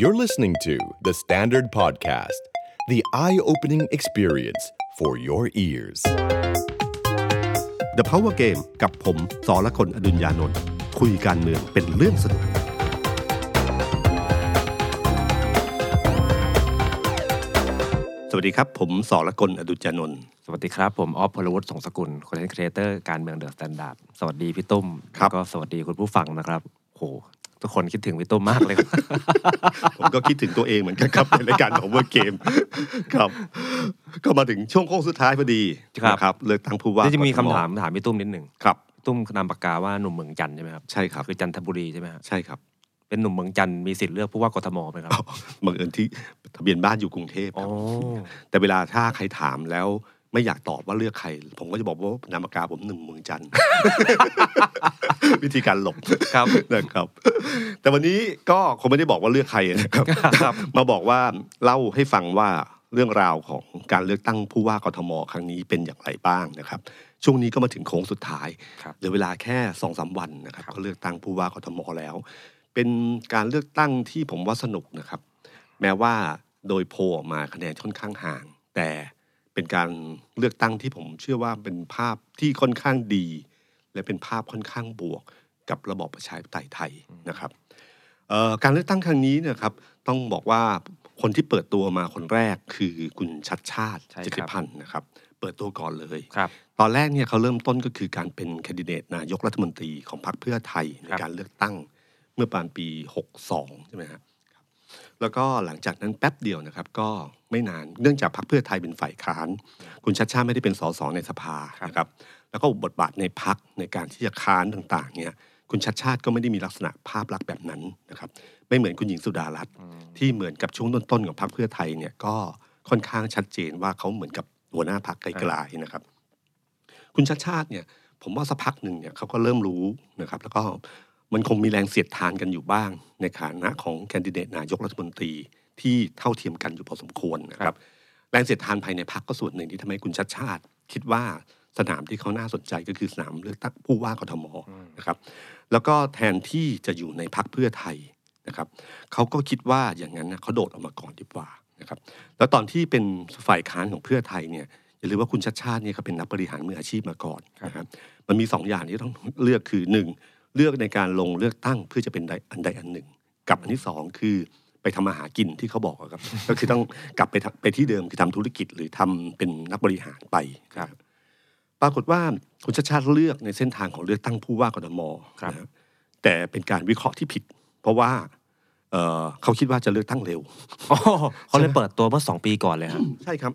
You're listening to The Standard Podcast, the eye opening experience for your ears. The Power Game กับผมสอละคนอดุญญานนท์คุยการเมืองเป็นเรื่องสนุก สวัสดีครับ ผมสอละคนอดุญญานนท์สวัสดีครับ ผมออฟพลวุฒิสงสกุล content creator การเมือง THE STANDARD สวัสดีพี่ตุ้มแล้วก็สวัสดีคุณผู้ฟังนะครับโห ทุกคนคิดถึงพี่ตุ้มมากเลยครับผมก็คิดถึงตัวเองเหมือนกันครับ ในรายการ Power Game ครับ ก็มาถึงช่วงโค้งสุดท้ายพอดีครับนะครับเลือกตั้งผู้ว่าที่จะมีคำกทถามถามพี่ตุ้มนิดหนึ่งครับพี่ตุ้มนามปากกาว่าหนุ่มเมืองจันทร์ใช่ไหมครับใช่ครับคือจันทบุรีใช่ไหมครับใช่ครับ เป็นหนุ่มเมืองจันทร์มีสิทธิ์เลือกผู้ว่ากทมไหมครับบังเอิญที่ทะเบียนบ้านอยู่กรุงเทพคโอ้รับแต่เวลาถ้าใครถามแล้ว ไม่อยากตอบว่าเลือกใคร ผมก็จะบอกว่านามปากกาผมหนึ่งเมืองจันทร์วิธีการหลบครับนะครับ แต่วันนี้ก็คงไม่ได้บอกว่าเลือกใครนะครับครับมาบอกว่าเล่าให้ฟังว่าเรื่องราวของการเลือกตั้งผู้ว่ากทมครั้งนี้เป็นอย่างไรบ้างนะครับ ช่วงนี้ก็มาถึงโค้งสุดท้ายครับเหลือเวลาแค่สองสามวันนะครับก็เลือกตั้งผู้ว่ากทมแล้ว เป็นการเลือกตั้งที่ผมว่าสนุกนะครับ แม้ว่าโดยโพลออกมาคะแนนค่อนข้างห่าง แต่ เป็นการเลือกตั้งที่ผมเชื่อว่าเป็นภาพที่ค่อนข้างดี และเป็นภาพค่อนข้างบวก กับระบอบประชาธิปไตยไทยนะครับเอ่อการเลือกตั้งครั้งนี้เนะครับต้องบอกว่าคนที่เปิดตัวมาคนแรกคือคุณชัดชาติใช่ครับจิติพันธ์นะครับ เปิดตัวก่อนเลยครับตอนแรกเนี่ยเขาเริ่มต้นก็คือการเป็นแคนดิเดตนายกรัฐมนตรีของพรรคเพื่อไทยในครับการเลือกตั้งเมื่อประมาณปี 62 ใช่ไหมครับ แล้วก็หลังจากนั้นแป๊บเดียวนะครับ ก็ไม่นานเนื่องจากพรรคเพื่อไทยเป็นฝ่ายค้าน คุณชัดชาติไม่ได้เป็นสสในสภานะครับแล้วก็บทบาทในพักในการที่จะค้านต่างๆเนี่ยคุณชัดชาติก็ไม่ได้มีลักษณะภาพลักษณ์แบบนั้นนะครับไม่เหมือนคุณหญิงสุดารัตน์ที่เหมือนกับช่วงต้นๆของพรรคเพื่อไทยเนี่ยก็ค่อนข้างชัดเจนว่าเขาเหมือนกับหัวหน้าพรรคไกลๆนะครับ คุณชาติชาติเนี่ยผมว่าสักพักหนึ่งเนี่ยเขาก็เริ่มรู้นะครับ แล้วก็ มันคงมีแรงเสียดทานกันอยู่บ้าง ในฐานะของแคนดิเดตนายกรัฐมนตรีที่เท่าเทียมกันอยู่พอสมควรนะครับ แรงเสียดทานภายในพรรคก็ส่วนหนึ่งที่ทำให้คุณชัดชาติ คิดว่าสนามที่เขาน่าสนใจก็คือสนามเลือกตั้งผู้ว่ากทมนะครับ แล้วก็แทนที่จะอยู่ในพรรคเพื่อไทยนะครับเขาก็คิดว่าอย่างนั้นนะเขาโดดออกมาก่อนดีกว่านะครับแล้วตอนที่เป็นฝ่ายค้านของเพื่อไทยเนี่ยอย่าลืมว่าคุณชัดชาติเนี่ยเขาเป็นนักบริหารมืออาชีพมาก่อนนะครับมันมีสองอย่างที่ต้องเลือกคือหนึ่ง เลือกในการลงเลือกตั้งเพื่อจะเป็นใดอันใดอันหนึ่ง กับอันที่สองคือไปทำมาหากินที่เขาบอกอะครับ ก็คือต้องกลับไปทำไปที่เดิมคือทำธุรกิจหรือทำเป็นนักบริหารไปครับ ปรากฏว่าคุณชาติชาติเลือกในเส้นทางของเลือกตั้งผู้ว่ากทมครับนะแต่เป็นการวิเคราะห์ที่ผิด เพราะว่าเอ่อเขาคิดว่าจะเลือกตั้งเร็วโอ้เขาเลยเปิดตัวเมื่อสองปีก่อนเลยครับใช่ครับ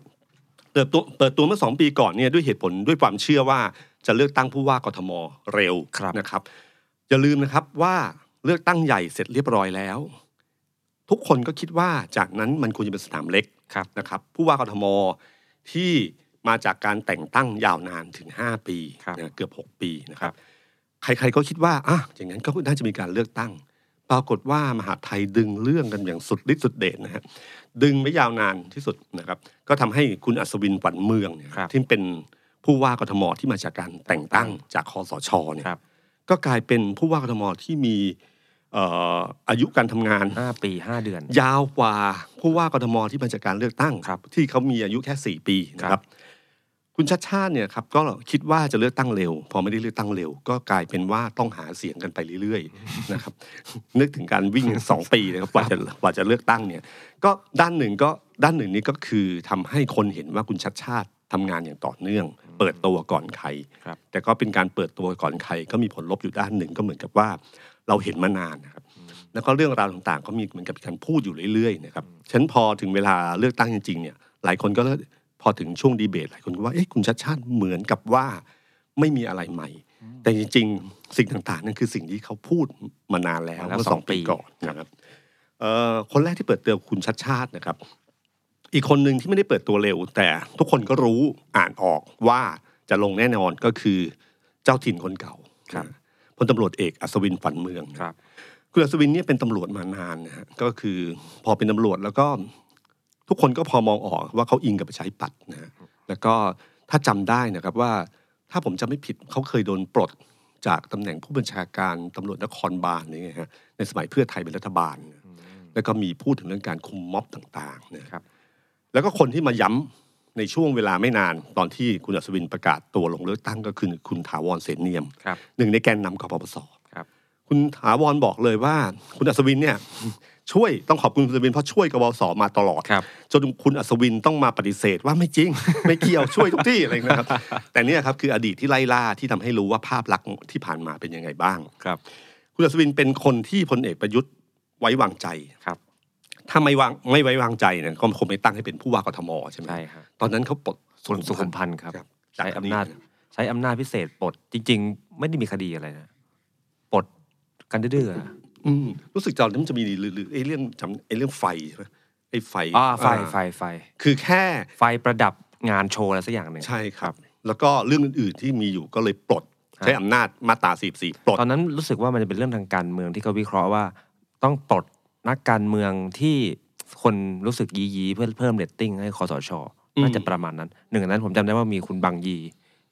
เปิดตัวเปิดตัวเมื่อสองปีก่อนเนี่ยด้วยเหตุผลด้วยความเชื่อว่าจะเลือกตั้งผู้ว่ากทมเร็วครับนะครับ อย่าลืมนะครับว่าเลือกตั้งใหญ่เสร็จเรียบร้อยแล้ว ทุกคนก็คิดว่าจากนั้นมันควรจะเป็นสนามเล็กครับนะครับ ผู้ว่ากทมที่มาจากการแต่งตั้งยาวนานถึง 5 ปีครับนะเกือบ 6 ปีนะครับ ใครๆก็คิดว่าอะอย่างนั้นก็น่าจะมีการเลือกตั้ง ปรากฏว่ามหาดไทยดึงเรื่องกันอย่างสุดฤทธิ์สุดเดชนะฮะดึงไม่ยาวนานที่สุดนะครับ ก็ทำให้คุณอัศวินขวัญเมืองเนี่ยครับที่เป็นผู้ว่ากทมที่มาจากการแต่งตั้งจากคอสชเนี่ยครับ ก็กลายเป็นผู้ว่ากทมที่มีเอ่ออายุการทำงานห้าปีห้าเดือน ยาวกว่าผู้ว่ากทมที่มาจากการเลือกตั้งครับ ที่เขามีอายุแค่สี่ปีนะคครัรับบคุณชัดชาติเนี่ยครับก็คิดว่าจะเลือกตั้งเร็ว พอไม่ได้เลือกตั้งเร็ว ก็กลายเป็นว่าต้องหาเสียงกันไปเรื่อยๆนะครับ นึกถึงการวิ่งสองปีนะครับกว่าจะกว่าจะเลือกตั้งเนี่ย ก็ด้านหนึ่งก็ด้านหนึ่งนี้ก็คือทำให้คนเห็นว่าคุณชัดชาติทำงานอย่างต่อเนื่อง เปิดตัวก่อนใครครับแต่ก็เป็นการเปิดตัวก่อนใคร ก็มีผลลบอยู่ด้านหนึ่งก็เหมือนกับว่าเราเห็นมานานนะครับ แล้วก็เรื่องราวต่างๆ ก็มีเหมือนกับการพูดอยู่เรื่อยๆนะครับฉะนันพอถึงเวลาเลือกตั้งจริงๆเนี่ยหลายคนก็พอถึงช่วงดีเบตหลายคนก็ว่าเอ๊ะคุณชัดชาติเหมือนกับว่าไม่มีอะไรใหม่ แต่จริงๆ สิ่งต่างๆนั่นคือสิ่งที่เขาพูดมานานแล้วมาแล้วเมื่อสสอองงปีปีก่อนนะครับเอ่อคนแรกที่เปิดตัวคุณชัดชาตินะครับ อีกคนหนึ่งที่ไม่ได้เปิดตัวเร็ว แต่ทุกคนก็รู้อ่านออกว่าจะลงแน่นอนก็คือเจ้าถิ่นคนเก่าครับพลตำรวจเอกอัศวินฝันเมืองครับคุณอัศวินเนี่ยเป็นตำรวจมานานนะฮะก็คือพอเป็นตำรวจแล้วก็ทุกคนก็พอมองออกว่าเขาอิงกับประชาธิปัตย์นะฮะแล้วก็ถ้าจำได้นะครับว่าถ้าผมจำไม่ผิดเขาเคยโดนปลดจากตำแหน่งผู้บัญชาการตำรวจนครบาลนี่ไงฮะในสมัยเพื่อไทยเป็นรัฐบาล แล้วก็มีพูดถึงเรื่องการคุมม็อบต่างๆนะครับ แล้วก็คนที่มาย้ำในช่วงเวลาไม่นาน ตอนที่คุณอัศวินประกาศตัวลงเลือกตั้งก็คือคุณถาวรเสนเนียมครับหนึ่งในแกนนำกปปสครับคุณถาวรบอกเลยว่า คุณอัศวินเนี่ยช่วยต้องขอบคุณคุณอัศวินเพราะช่วยกบสมาตลอดครับจนคุณอัศวินต้องมาปฏิเสธว่าไม่จริง ไม่เกี่ยวช่วยทุกที่อะไรอย่างเงี้ยนะครับ แต่เนี่ยครับคืออดีตที่ไล่ล่าที่ทำให้รู้ว่าภาพลักษณ์ที่ผ่านมาเป็นยังไงบ้างครับ คุณอัศวินเป็นคนที่พลเอกประยุทธ์ไว้วางใจครับ ถ้าไม่วางไม่ไว้วางใจเนี่ยก็คงไม่ตั้งให้เป็นผู้ว่ากทมใช่ไหมใช่ครับตอนนั้นเขาปลดคุณสุขุมพันธ์ครับครับ ใช้อำนาจ ใช้อำนาจพิเศษปลดจริง ๆ ไม่ได้มีคดีอะไรนะปลดกันดื้อๆอะอืมรู้สึกตอนนั้นมันจะมีหรือหรือไอ้เรื่องจำไอ้เรื่องไฟใช่ไหมไอ้ไฟอ่าไฟอ่าไฟไฟ คือแค่ไฟประดับงานโชว์อะไรสักอย่างหนึ่งใช่ครับ แล้วก็เรื่องอื่นๆที่มีอยู่ก็เลยปลดฮะใช้อำนาจมาตรา44ปลดตอนนั้นรู้สึกว่ามันจะเป็นเรื่องทางการเมืองที่เขาวิเคราะห์ว่า ต้องปลด นักการเมืองที่คนรู้สึกยียีๆเพื่อเพิ่มเรตติ้งให้คสชอืมน่าจะประมาณนั้น หนึ่งในนั้นผมจำได้ว่ามีคุณบังยี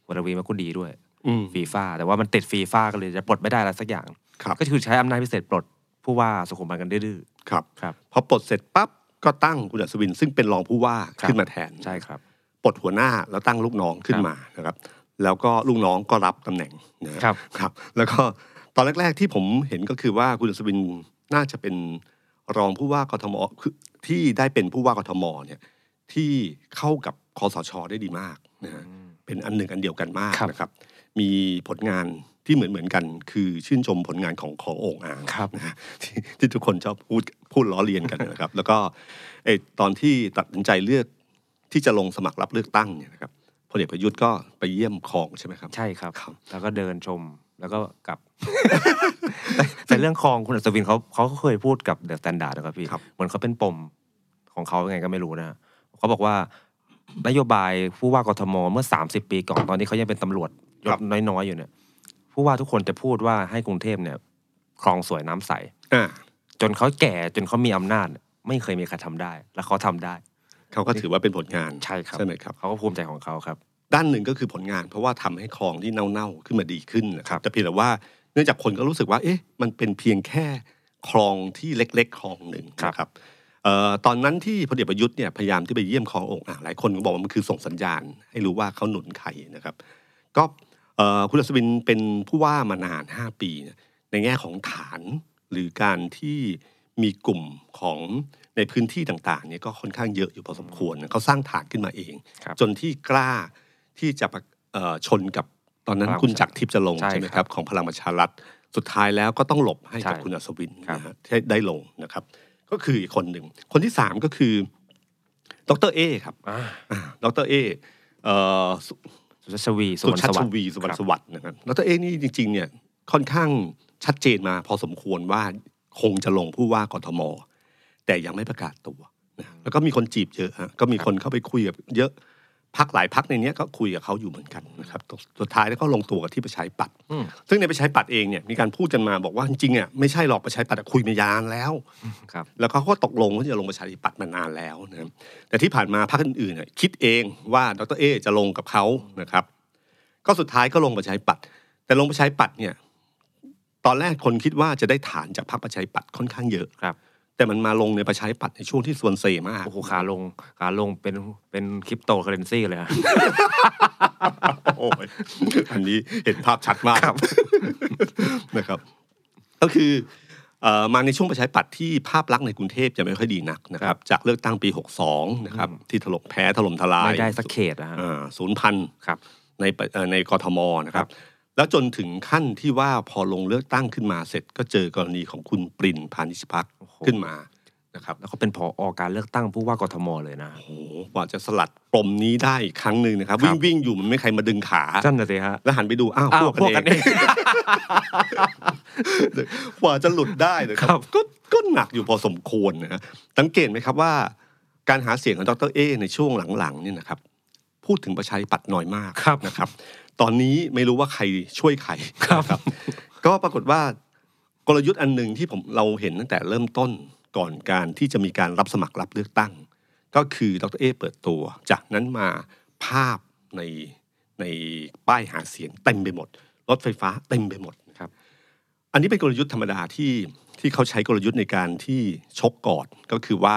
วรวีร์ มะกูดีด้วยอืมฟีฟ่าแต่ว่ามันติดฟีฟ่าก็เลยจะปลดไม่ได้อะไรสักอย่างครับก็คือใช้อำนาจพิเศษปลดผู้ว่าสุขุมพันธุ์กันดื้อครับๆครับพอปลดเสร็จปั๊บก็ตั้งคุณอัศวินซึ่งเป็นรองผู้ว่าครับขึ้นมาแทนใช่ครับปลดหัวหน้าแล้วตั้งลูกน้องขึ้นครับมานะครับ แล้วก็ลูกน้องก็รับตำแหน่งนะครับครับ แล้วก็ตอนแรก ๆ ที่ผมเห็นก็คือว่าคุณอัศวินน่าจะเป็น รองผู้ว่ากทมคือที่ได้เป็นผู้ว่ากทมเนี่ยที่เข้ากับคอสชได้ดีมากนะฮะเป็นอันหนึ่งอันเดียวกันมากครับนะครับ มีผลงานที่เหมือนเหมือนๆกัน คือชื่นชมผลงานของของโอ่งอ่างครับนะฮะที่ที่ทุกคนชอบพูดพูดล้อเลียนกันนะครับ แล้วก็ไอตอนที่ตัดสินใจเลือกที่จะลงสมัครรับเลือกตั้งเนี่ยนะครับพลเอกประยุทธ์ก็ไปเยี่ยมคลองใช่ไหมครับ ใช่ครับครับแล้วก็เดินชม แล้วก็กลับแต่แต่เรื่องคลองคุณอัศวินเขาเขาก็เคยพูดกับ THE STANDARD นะครับพี่ครับเหมือนเขาเป็นปมของเขายังไงก็ไม่รู้นะฮะเขาบอกว่านโยบายผู้ว่ากทมเมื่อ 30 ปีก่อนตอนนี้เขายังเป็นตำรวจยศน้อยๆอยู่เนี่ย ผู้ว่าทุกคนจะพูดว่าให้กรุงเทพเนี่ยคลองสวยน้ำใสอ่าจนเขาแก่จนเขามีอำนาจ ไม่เคยมีใครทำได้ แล้วเขาทำได้ เขาก็ถือว่าเป็นผลงานใช่ครับใช่ไหมครับเขาก็ภูมิใจของเขาครับ ด้านหนึ่งก็คือผลงาน เพราะว่าทำให้คลองที่เน่าๆขึ้นมาดีขึ้นนะคครัรับบแต่เพียงแต่ว่าเนื่องจากคนก็รู้สึกว่าเอ๊ะมันเป็นเพียงแค่คลองที่เล็กๆคลองหนึ่งนะครับเอ่อตอนนั้นที่พลเอกประยุทธ์เนี่ยพยายามที่ไปเยี่ยมคลององอ่างหลายคนก็บอกว่ามันคือส่งสัญญาณ ให้รู้ว่าเขาหนุนใครนะครับ ก็เอ่อคุณอัศวินเป็นผู้ว่ามานาน 5 ปีเนี่ยในแง่ของฐานหรือการที่มีกลุ่มของในพื้นที่ต่างๆเนี่ยก็ค่อนข้างเยอะอยู่พอสมควรนะเขาสร้างฐานขึ้นมาเองครับจนที่กล้า ที่จะประเอ่อชนกับตอนนั้นพลังคุณจักรทิพย์จะลงใช่ใช่ไหมคครัรับบของพลังประชารัฐสุดท้ายแล้วก็ต้องหลบให้กับใช่คุณอัศวินครับนะฮะที่ได้ลงนะครับ ก็คืออีกคนหนึ่ง คนที่สามก็คือ ดรเอครับอ่าอ่าดรเอเอ่อสุสุชาชวีสุสุวรรณชัสวัชสดิ์วีสุวรรณครับสวัสดิ์นะครับดรเอนี่จริง ๆ เนี่ยค่อนข้างชัดเจนมา พอสมควรว่าคงจะลงผู้ว่ากทม แต่ยังไม่ประกาศตัวนะแล้วก็มีคนจีบเยอะฮะก็มีคนเข้าไปคุยกับเยอะ พักหลายพักในเนี้ยก็คุยกับเขาอยู่เหมือนกันนะครับสุดท้ายแล้วก็ลงตัวกับที่ประชาธิปัตย์อืมซึ่งในประชาธิปัตย์เองเนี่ยมีการพูดกันมาบอกว่าจริงๆอะไม่ใช่หรอกประชาธิปัตย์อะคุยมายานแล้วครับแล้วเขาก็ตกลงว่าจะลงประชาธิปัตย์มานานแล้วนะครับแต่ที่ผ่านมาพรรคอื่นๆเนี่ยคิดเองว่าดรเอจะลงกับเขานะครับ ก็สุดท้ายก็ลงประชาธิปัตย์แต่ลงประชาธิปัตย์เนี่ยตอนแรกคนคิดว่าจะได้ฐานจากพรรคประชาธิปัตย์ค่อนข้างเยอะครับ แต่มันมาลงในประชาธิปัตย์ในช่วงที่ส่วนเซมากโอ้โหขาลงขาลงเป็นเป็นคริปโตเคอเรนซีเลยฮะโอ้ยอันนี้เห็นภาพชัดมากนะครับ ก็คือเอ่อมาในช่วงประชาธิปัตย์ที่ภาพลักษณ์ในกรุงเทพจะไม่ค่อยดีนักนะครับ จากเลือกตั้งปี 62 นะครับ ที่ถล่มแพ้ถล่มทลาย ไม่ได้สักเขตนะฮะอ่าศูนย์พันครับในปะเอ่อในกทมนะครับ แล้วจนถึงขั้นที่ว่าพอลงเลือกตั้งขึ้นมาเสร็จ ก็เจอกรณีของคุณปรินพานิชพักโอ้โหขึ้นมานะครับแล้วเขาเป็นผออการเลือกตั้งผู้ว่ากทมเลยนะโอ้โหกว่าจะสลัดปมนี้ได้อีกครั้งหนึ่งนะครับครัวิ่บงวิ่งอยู่มันไม่ใครมาดึงขานั่นน่ะสิฮะแล้วหันไปดูอ้าวอ้าวพวกพวกกักันนเอเองงกว่าจะหลุดได้เลยครับก็ก็หนักอยู่พอสมควรนะฮะสังเกตไหมครับว่า การหาเสียงของดรเอในช่วงหลังๆเนี่ยนะครับ พูดถึงประชาธิปัตย์น้อยมากครับนะครับ ตอนนี้ไม่รู้ว่าใครช่วยใครครับนะก็ปรากฏว่ากลยุทธ์อันหนึ่งที่ผมเราเห็นตั้งแต่เริ่มต้นก่อนการที่จะมีการรับสมัครรับเลือกตั้ง ก็คือดรเอเปิดตัว จากนั้นมาภาพในในป้ายหาเสียงเต็มไปหมด รถไฟฟ้าเต็มไปหมดครับ อันนี้เป็นกลยุทธ์ธรรมดาที่ที่เขาใช้กลยุทธ์ในการที่ชกก่อนก็คือว่า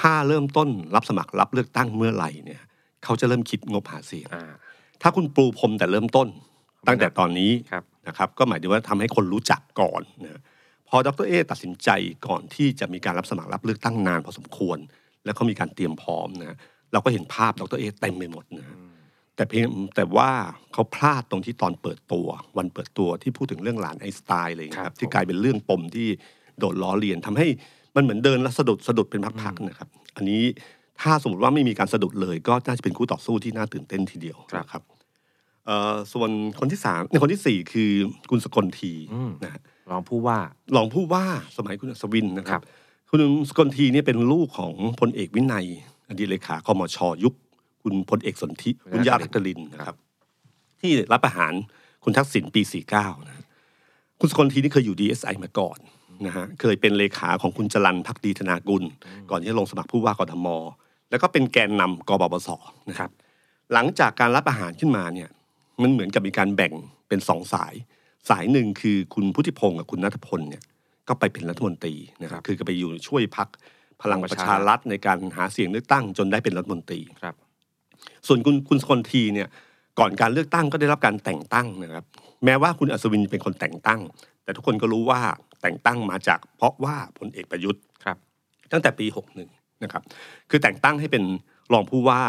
ถ้าเริ่มต้นรับสมัครรับเลือกตั้งเมื่อไหร่เนี่ย เขาจะเริ่มคิดงบหาเสียงอ่าถ้าคุณปลูพรมแต่เริ่มต้น ตั้งแต่ตอนนี้ครับนะครับ ก็หมายถึงว่าทำให้คนรู้จักก่อนนะพอดรเอตัดสินใจก่อนที่จะมีการรับสมัครรับเลือกตั้งนานพอสมควร แล้วเขามีการเตรียมพร้อมนะเราก็เห็นภาพดรเอเต็มไปหมดนะแต่เพียงแต่ว่าเขาพลาดตรงที่ตอนเปิดตัว วันเปิดตัวที่พูดถึงเรื่องหลานไอน์สไตล์อะไรอย่างเลยคครัรับบที่ผมกลายเป็นเรื่องปมที่โดนล้อเลียนทำให้มันเหมือนเดินแล้วสะดุดสะดุดเป็นพักๆนะครับ อันนี้ ถ้าสมมติว่าไม่มีการสะดุดเลย ก็น่าจะเป็นคู่ต่อสู้ที่น่าตื่นเต้นทีเดียวนะครับเอ่อส่วนคนที่สามในคนที่สี่คือคุณสกลทีอืมนะฮะรองผู้ว่ารองผู้ว่าสมัยคุณอัศวินนะคครัรับบคุณสกลทีเนี่ยเป็นลูกของพลเอกวินัย อดีตเลขาคมชยุค คุณพลเอกสนธิคุณยาลักกลินนะครับ ที่รับประหารคุณทักษิณปี 49 นะคุณสกลทีนี่เคยอยู่ DSI มาก่อนนะฮะเคยเป็นเลขาของคุณจรันพักดีธนากุล ก่อนที่จะลงสมัครผู้ว่ากทม แล้วก็เป็นแกนนำกบปสนะคครัรับบหลังจากการรับประหารขึ้นมาเนี่ยมันเหมือนกับมีการแบ่งเป็นสองสาย สายหนึ่งคือคุณพุทธิพงศ์กับคุณนัทพลเนี่ยก็ไปเป็นรัฐมนตรีนะครับ คือก็ไปอยู่ช่วยพักพลังประชารัฐในการหาเสียงเลือกตั้งจนได้เป็นรัฐมนตรีครับ ส่วนคุณคุณสกลทีเนี่ยก่อนการเลือกตั้งก็ได้รับการแต่งตั้งนะครับ แม้ว่าคุณอัศวินเป็นคนแต่งตั้ง แต่ทุกคนก็รู้ว่าแต่งตั้งมาจากเพราะว่าพลเอกประยุทธ์ครับ ตั้งแต่ปี61นะครับคือแต่งตั้งให้เป็นรองผู้ว่า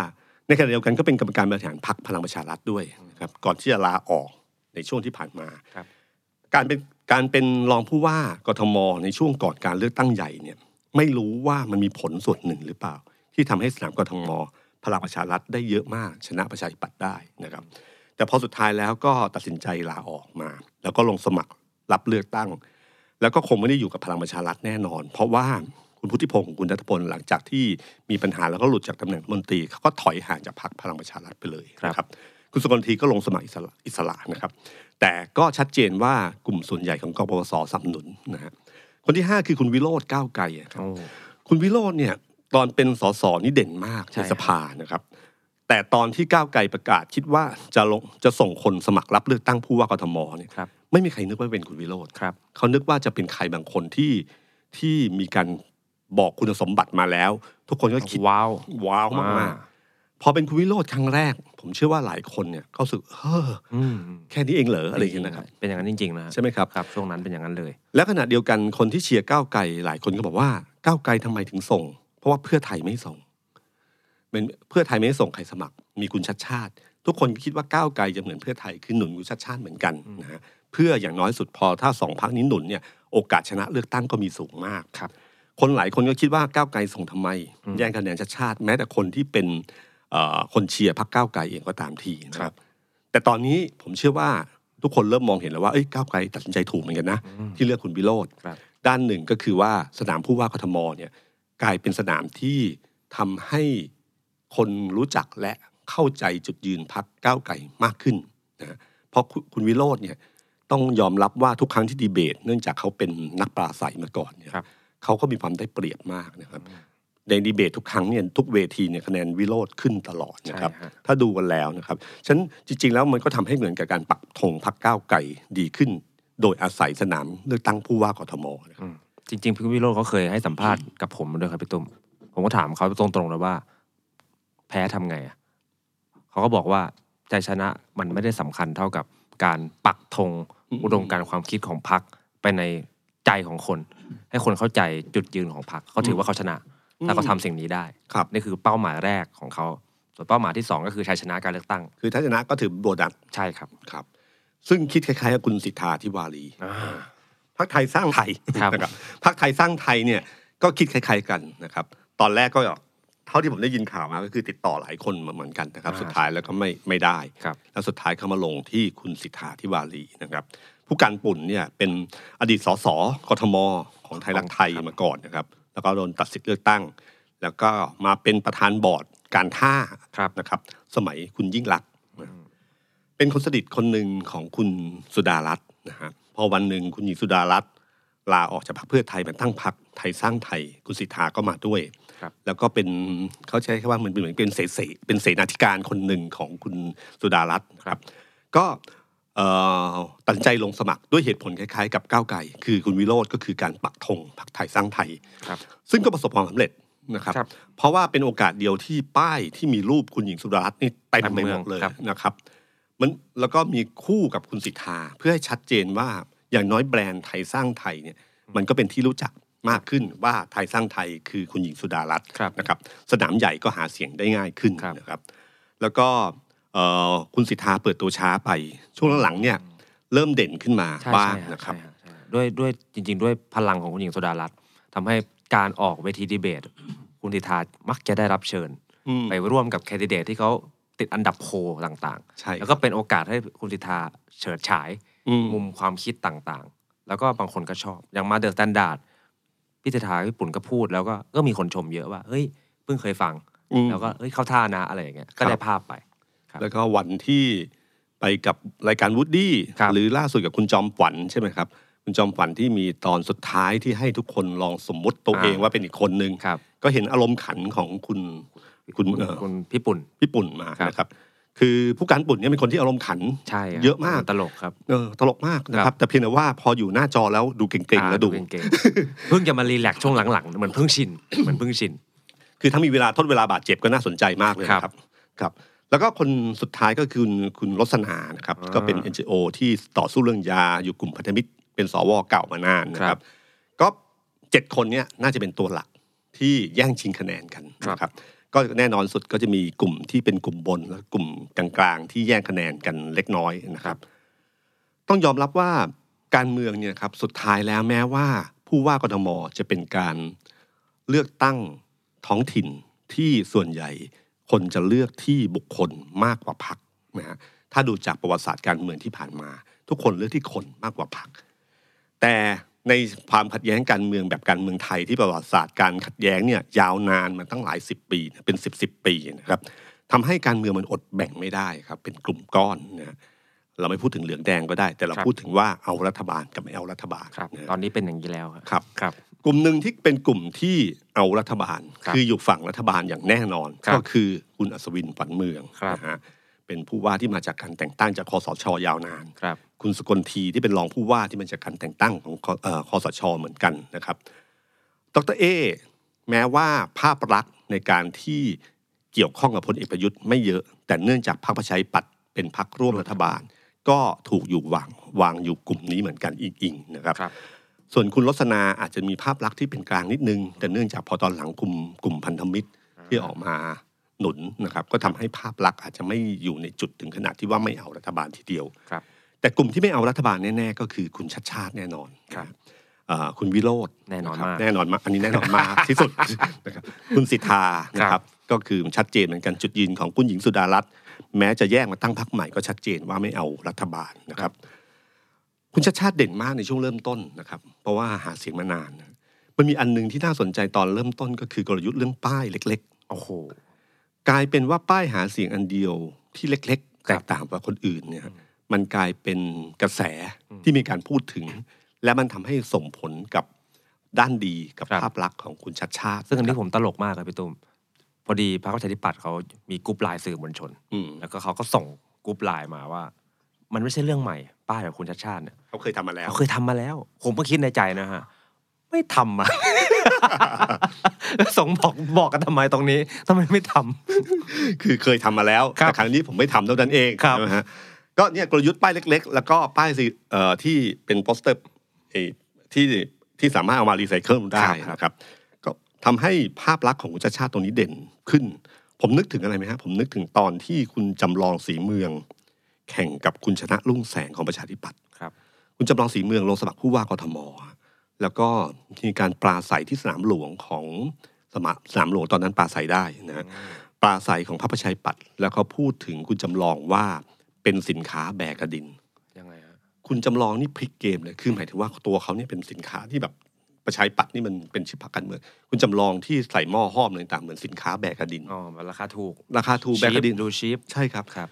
ในขณะเดียวกันก็เป็นกรรมการบริหารพรรคพลังประชารัฐด้วยนะครับก่อนที่จะลาออกในช่วงที่ผ่านมาครับการเป็นการเป็นรองผู้ว่ากทมในช่วงก่อนการเลือกตั้งใหญ่เนี่ยไม่รู้ว่ามันมีผลส่วนหนึ่งหรือเปล่า ที่ทำให้สนามกทมพลังประชารัฐได้เยอะมากชนะประชาธิปัตย์ได้นะครับ แต่พอสุดท้ายแล้วก็ตัดสินใจลาออกมา แล้วก็ลงสมัครรับเลือกตั้ง แล้วก็คงไม่ได้อยู่กับพลังประชารัฐแน่นอน เพราะว่า คุณพุทธิพงศ์กับคุณนัทพลหลังจากที่มีปัญหาแล้วก็หลุดจากตำแหน่งรัฐมนตรีเขาก็ถอยห่างจากพรรคพลังประชารัฐไปเลยครับนะครับคุณสกลทีก็ลงสมัครอิสระอิสระนะครับ แต่ก็ชัดเจนว่ากลุ่มส่วนใหญ่ของกปปสสนับสนุนนะฮะคนที่ห้าคือคุณวิโรธก้าวไกลอะครับโอ้คุณวิโรจน์เนี่ยตอนเป็นสสนี่เด่นมากใช่ในสภานะครับ แต่ตอนที่ก้าวไกลประกาศคิดว่าจะลงจะส่งคนสมัครรับเลือกตั้งผู้ว่ากทมเนี่ยครับไม่มีใครนึกว่าเป็นคุณวิโรจน์ครับเขานึกว่าจะเป็นใครบางคนที่ที่มีการ บอกคุณสมบัติมาแล้ว ทุกคนก็คิดว้าวว้าวมากๆพอเป็นคุณวิโรจน์ครั้งแรก ผมเชื่อว่าหลายคนเนี่ยก็รู้สึกเฮ้ออืมแค่นี้เองเหรออะไรอย่างเงี้ยนะครับเป็นอย่างนั้นจริงๆนะใช่ไหมครับครับช่วงนั้นเป็นอย่างนั้นเลย แล้วขณะเดียวกันคนที่เชียร์ก้าวไกลหลายคนก็บอกว่าก้าวไกลทำไมถึงส่ง เพราะว่าเพื่อไทยไม่ส่งเป็นเพื่อไทยไม่ส่งใครสมัคร มีคุณชัดชาติ ทุกคนคิดว่าก้าวไกลจะเหมือนเพื่อไทยคือหนุนคุณชัดชาติเหมือนกันนะฮะเพื่ออย่างน้อยสุดพอถ้าสองพักนี้หนุนเนี่ยโอกาสชนะเลือกตั้งก็มีสูงมากครับ คนหลายคนก็คิดว่าก้าวไกลส่งทำไมอืมแย่งคะแนนชัดชาติ แม้แต่คนที่เป็นเอ่อคนเชียร์พรรคก้าวไกลเองก็ตามทีนะคครัรับบแต่ตอนนี้ผมเชื่อว่าทุกคนเริ่มมองเห็นแล้วว่าเอ้ยก้าวไกลตัดสินใจถูกเหมือนกันนะอืมที่เลือกคุณวิโรธครับด้านหนึ่งก็คือว่าสนามผู้ว่ากทมเนี่ยกลายเป็นสนามที่ทำให้คนรู้จักและเข้าใจจุดยืนพักก้าวไกลมากขึ้นนะเพราะคุณคุณวิโรธเนี่ยต้องยอมรับว่าทุกครั้งที่ดีเบต เนื่องจากเขาเป็นนักปราศัยมาก่อนเนี่ยครับ เขาก็มีความได้เปรียบมากนะครับ ในดีเบตทุกครั้งเนี่ยทุกเวทีเนี่ยคะแนนวิโรธขึ้นตลอดนะครับใช่ฮะถ้าดูกันแล้วนะครับฉะนันจริง ๆ แล้วมันก็ทำให้เหมือนกับการปักธงพักก้าวไกลดีขึ้น โดยอาศัยสนามเลือกตั้งผู้ว่ากทมนะครับอืมจริงๆพี่วิโรจน์เขาเคยให้สัมภาษณ์กับผมด้วยครับพี่ตุ้มผมก็ถามเขาตรงๆเลยว่า แพ้ทำไงอะเขาก็บอกว่าใจชนะมันไม่ได้สำคัญเท่ากับการปักธงอืมอุดมการณ์ความคิดของพรรคไปใน ใจของคน ให้คนเข้าใจจุดยืนของพรรคเขาถือว่าเขาชนะ ถ้าเขาทำสิ่งนี้ได้ครับ นี่คือเป้าหมายแรกของเขาส่วนเป้าหมายที่สองก็คือชัยชนะการเลือกตั้ง คือถ้าชนะก็ถือโบนัสใช่ครับครับ ซึ่งคิดคล้ายๆกับคุณสิทธาธิวารีอ่าพักไทยสร้างไทยครับนะครับพักไทยสร้างไทยเนี่ยก็คิดคล้ายๆกันนะครับ ตอนแรกก็เท่าที่ผมได้ยินข่าวมาก็คือติดต่อหลายคนมาเหมือนกันนะครับ สุดท้ายแล้วก็ไม่ไม่ได้ครับแล้วสุดท้ายเขามาลงที่คุณสิทธาธิวารีนะครับ ผู้การปุ่นเนี่ยเป็นอดีตสสกทมของไทยรักไทยครับมาก่อนนะครับ แล้วก็โดนตัดสิทธิ์เลือกตั้ง แล้วก็มาเป็นประธานบอร์ดการท่าครับนะครับ สมัยคุณยิ่งรักษณ์นะเป็นคนสนิทคนหนึ่งของคุณสุดารัตน์นะฮะพอวันหนึ่งคุณหญิงสุดารัตน์ลาออกจากพรรคเพื่อไทยมาตั้งพรรคไทยสร้างไทยคุณสิทธาก็มาด้วยครับแล้วก็เป็นเขาใช้คำว่าเหมือนเป็นเหมือนเป็นเสเสเป็นเสนาธิการคนหนึ่งของคุณสุดารัตน์นะครับ ก็เอ่อ ตัดสินใจลงสมัครด้วยเหตุผลคล้ายๆ กับก้าวไกลคือคุณวิโรธก็คือการปักธงพรรคไทยสร้างไทยครับซึ่งก็ประสบความสำเร็จนะครับครับ เพราะว่าเป็นโอกาสเดียวที่ป้ายที่มีรูปคุณหญิงสุดารัตน์นี่เต็มไปหมดเลยครับนะครับมันแล้วก็มีคู่กับคุณสิทธาเพื่อให้ชัดเจนว่าอย่างน้อยแบรนด์ไทยสร้างไทยเนี่ยมันก็เป็นที่รู้จักมากขึ้นว่าไทยสร้างไทยคือคุณหญิงสุดารัตน์ครับนะครับ สนามใหญ่ก็หาเสียงได้ง่ายขึ้นครับนะครับ แล้วก็เอ่อ คุณสิทธาเปิดตัวช้าไป ช่วงหลังๆเนี่ยเริ่มเด่นขึ้นมาใช่บ้างใช่นะครับใช่ใช่ด้วยด้วยจริง ๆ ด้วยพลังของคุณหญิงสุดารัตน์ทำให้การออกเวทีดีเบต คุณสิทธามักจะได้รับเชิญอืมไปร่วมกับแคนดิเดตที่เขาติดอันดับโพลต่างใช่ๆแล้วก็เป็นโอกาสให้คุณศิธาเฉิดฉายอืมมุมความคิดต่างๆ แล้วก็บางคนก็ชอบ อย่างมา THE STANDARD พี่ศิธาญี่ปุ่นก็พูดแล้วก็ก็มีคนชมเยอะว่า เฮ้ย เพิ่งเคยฟังอืมแล้วก็เฮ้ยเข้าท่านะอะไรอย่างเงี้ยก็ได้ภาพไปครับ แล้วก็วันที่ไปกับรายการวูดดี้ครับหรือล่าสุดกับคุณจอมขวัญใช่ไหมครับ คุณจอมขวัญที่มีตอนสุดท้ายที่ให้ทุกคนลองสมมุติตัวเองว่าเป็นอีกคนนึงครับก็เห็นอารมณ์ขันของคุณคุณคุณเอ่อคุณพี่ปุ่นพี่ปุ่นมาครับนะครับคือผู้การปุ่นเนี่ยเป็นคนที่อารมณ์ขันใช่ครับเยอะมากตลกครับเออตลกมากนะคครัรับบแต่เพียงแต่ว่าพออยู่หน้าจอแล้วดูเก่งๆแล้วดูอ่าเก่งๆเพิ่งจะมารีแลกซ์ช่วงหลังๆเหมือนเพิ่งชินเหมือนเพิ่งชิน คือถ้ามีเวลาทดเวลาบาดเจ็บก็น่าสนใจมากเลยครับนะครับครับ แล้วก็คนสุดท้ายก็คือคุณคุณรสนานะครับอ่าก็เป็น NGO ที่ต่อสู้เรื่องยาอยู่กลุ่มพันธมิตร เป็นสวเก่ามานานนะคครัรับบก็เจ็ดคนเนี้ยน่าจะเป็นตัวหลักที่แย่งชิงคะแนนกันนะครับ ก็แน่นอนสุดก็จะมีกลุ่มที่เป็นกลุ่มบนและกลุ่มกลางๆ ที่แย่งคะแนนกันเล็กน้อยนะครับ ต้องยอมรับว่าการเมืองเนี่ยครับสุดท้ายแล้วแม้ว่า ผู้ว่ากทมจะเป็นการเลือกตั้งท้องถิ่นที่ส่วนใหญ่ คนจะเลือกที่บุคคลมากกว่าพรรคนะฮะถ้าดูจากประวัติศาสตร์การเมืองที่ผ่านมา ทุกคนเลือกที่คนมากกว่าพรรคแต่ในความขัดแย้งการเมืองแบบการเมืองไทยที่ประวัติศาสตร์การขัดแย้งเนี่ยยาวนานมาตั้งหลายสิบปีเนี่ยเป็นสิบสิบปีนะครับทำให้การเมืองมันอดแบ่งไม่ได้ครับเป็นกลุ่มก้อนนะฮะเราไม่พูดถึงเหลืองแดงก็ได้ แต่เราครับพูดถึงว่าเอารัฐบาลกับไม่เอารัฐบาลครับนะฮะตอนนี้เป็นอย่างนี้แล้วครับครับ กลุ่มหนึ่งที่เป็นกลุ่มที่เอารัฐบาลครับคืออยู่ฝั่งรัฐบาลอย่างแน่นอนครับก็คือคุณอัศวินฝันเมืองครับนะฮะเป็นผู้ว่าที่มาจากการแต่งตั้งจากคอสชยาวนานครับคุณสกลทีที่เป็นรองผู้ว่าที่มาจากการแต่งตั้งของคเอ่อคอสชเหมือนกันนะครับ ดรเอ แม้ว่าภาพลักษณ์ในการที่เกี่ยวข้องกับพลเอกประยุทธ์ไม่เยอะ แต่เนื่องจากพรรคประชาธิปัตย์เป็นพรรคร่วมรัฐบาล ก็ถูกอยู่วางวางอยู่กลุ่มนี้เหมือนกันอีกอิงนะครับครับ ส่วนคุณรสนาอาจจะมีภาพลักษณ์ที่เป็นกลางนิดนึง แต่เนื่องจากพอตอนหลังกลุ่มกลุ่มพันธมิตรที่ออกมาหนุนนะครับ ก็ทำให้ภาพลักษณ์อาจจะไม่อยู่ในจุดถึงขนาดที่ว่าไม่เอารัฐบาลทีเดียวครับ แต่กลุ่มที่ไม่เอารัฐบาลแน่ๆก็คือคุณชัดชาติแน่นอนครับเอ่อคุณวิโรจน์แน่นอนะครับมากแน่นอนมากอันนี้แน่นอนมากที่สุดนะครับคุณสิทธานะคครัรับบก็คือชัดเจนเหมือนกันจุดยืนของคุณหญิงสุดารัตน์แม้จะแยกมาตั้งพรรคใหม่ก็ชัดเจนว่าไม่เอารัฐบาลนะครับ คุณชัดชาติเด่นมากในช่วงเริ่มต้นนะครับ เพราะว่าหาเสียงมานานนะมันมีอันหนึ่งที่น่าสนใจตอนเริ่มต้นก็คือกลยุทธ์เรื่องป้ายเล็กโอ้โหๆกลายเป็นว่าป้ายหาเสียงอันเดียวที่เล็กๆครับแตกต่างกว่าคนอื่นเนี่ย มันกลายเป็นกระแสที่มีการพูดถึง และมันทำให้ส่งผลกับด้านดีกับครับภาพลักษณ์ของคุณชัชชาติ ซึ่งอันนี้ะครับผมตลกมากเลยพี่ตุ้มพอดีพรรคประชาธิปัตย์เขามีกรุ๊ปไลน์สื่อมวลชนอืมแล้วก็เขาก็ส่งกรุ๊ปไลน์มาว่า มันไม่ใช่เรื่องใหม่ ป้ายแบบคุณชัชชาติเนี่ยเขาเคยทำมาแล้วเขาเคยทำมาแล้ว ผมก็คิดในใจนะฮะไม่ทำอะส่งบอกบอกกันทำไมตรงนี้ทำไมไม่ทำคือเคยทำมาแล้วครับแต่ครั้งนี้ผมไม่ทำเท่านั้นเองครับใช่ไหมฮะก็เนี่ยกลยุทธ์ป้ายเล็ก ๆ แล้วก็ป้ายสีเอ่อที่เป็นโปสเตอร์เอ่อที่ที่สามารถเอามารีไซเคิลได้นะครับ ก็ทำให้ภาพลักษณ์ของคุณชัชชาติตรงนี้เด่นขึ้น ผมนึกถึงอะไรไหมฮะผมนึกถึงตอนที่คุณจำลองศรีเมือง แข่งกับคุณชนะรุ่งแสงของประชาธิปัตย์ครับ คุณจำลองสีเมืองลงสมัครผู้ว่ากทม แล้วก็มีการปราศัยที่สนามหลวงของสมสนามหลวงตอนนั้นปราศัยได้นะฮะปราศัยของพระประชัยปัตย์แล้วเขาพูดถึงคุณจำลองว่าเป็นสินค้าแบกกระดินยังไงฮะคุณจำลองนี่พลิกเกมเลยคือหมายถึงว่าตัวเขาเนี่ยเป็นสินค้าที่แบบประชัยปัตย์นี่มันเป็นชิปพักการเมืองคุณจำลองที่ใส่หม้อห้อมอะไรต่างๆเหมือนสินค้าแบกกระดินอ๋อราคาถูก ราคาถูกแบกกระดินดูชีพใช่ครับครับ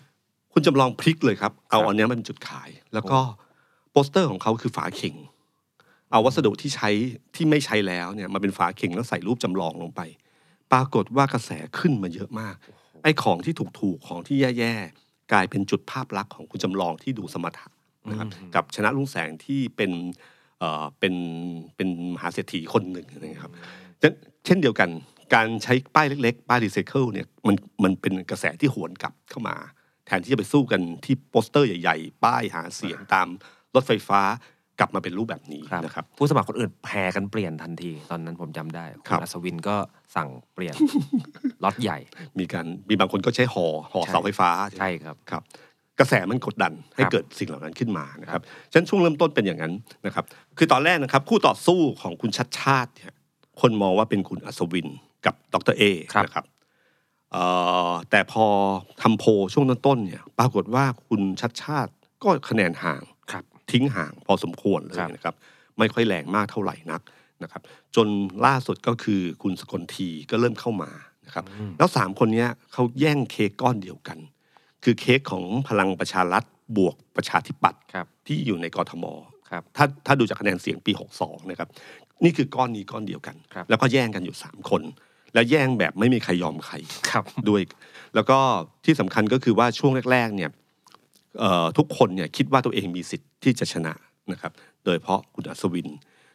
คุณจำลองพลิกเลยครับ เอาครับอันเนี้ยมันเป็นจุดขาย แล้วก็โปสเตอร์ของเขาคือฝาเข่ง เอาวัสดุที่ใช้ที่ไม่ใช้แล้วเนี่ยมาเป็นฝาเข่งแล้วใส่รูปจำลองลงไป ปรากฏว่ากระแสขึ้นมาเยอะมาก ไอ้ของที่ถูกๆของที่แย่ๆ กลายเป็นจุดภาพลักษณ์ของคุณจำลองที่ดูสมถะนะครับอืมกับชนะลุงแสงที่เป็นเอ่อเป็นเป็นมหาเศรษฐีคนหนึ่งนะครับเช่นเช่นเดียวกันการใช้ป้ายเล็กๆ ป้ายรีไซเคิลเนี่ยมันมันเป็นกระแสที่หวนกลับเข้ามา แทนที่จะไปสู้กันที่โปสเตอร์ใหญ่ๆ ป้ายหาเสียงตามรถไฟฟ้ากลับมาเป็นรูปแบบนี้ครับนะครับ ผู้สมัครคนอื่นแห่กันเปลี่ยนทันที ตอนนั้นผมจำได้ครัคุบณอัศวินก็สั่งเปลี่ยนล็อตใหญ่ มีการมีบางคนก็ใช้หอหอใช่เสาไฟฟ้าใช่ครับครับ กระแสมันกดดันให้ครับเกิดสิ่งเหล่านั้นขึ้นมานะครับฉะนั้นช่วงเริ่มต้นเป็นอย่างนั้นนะครับ คือตอนแรกนะครับ คู่ต่อสู้ของคุณชัดชาติเนี่ยคนมองว่าเป็นคุณอัศวินกับดรเอครับนะครับเอ่อ แต่พอทำโพลช่วงต้นๆเนี่ยปรากฏว่าคุณชัดชาติก็คะแนนห่างครับทิ้งห่างพอสมควรเลยครับนะครับไม่ค่อยแรงมากเท่าไหร่นักนะครับ จนล่าสุดก็คือคุณสกลทีก็เริ่มเข้ามานะครับอืมแล้วสามคนเนี้ยเขาแย่งเค้กก้อนเดียวกัน คือเค้กของพลังประชารัฐบวกประชาธิปัตย์ครับที่อยู่ในกรทมครับถ้าถ้าดูจากคะแนนเสียงปี 62นะครับนี่คือก้อนนี้ก้อนเดียวกันครับแล้วก็แย่งกันอยู่ 3 คน แล้วแย่งแบบไม่มีใครยอมใครครับด้วย แล้วก็ที่สำคัญก็คือว่าช่วงแรก ๆ เนี่ยเอ่อทุกคนเนี่ยคิดว่าตัวเองมีสิทธิ์ที่จะชนะนะครับ โดยเฉพาะคุณอัศวิน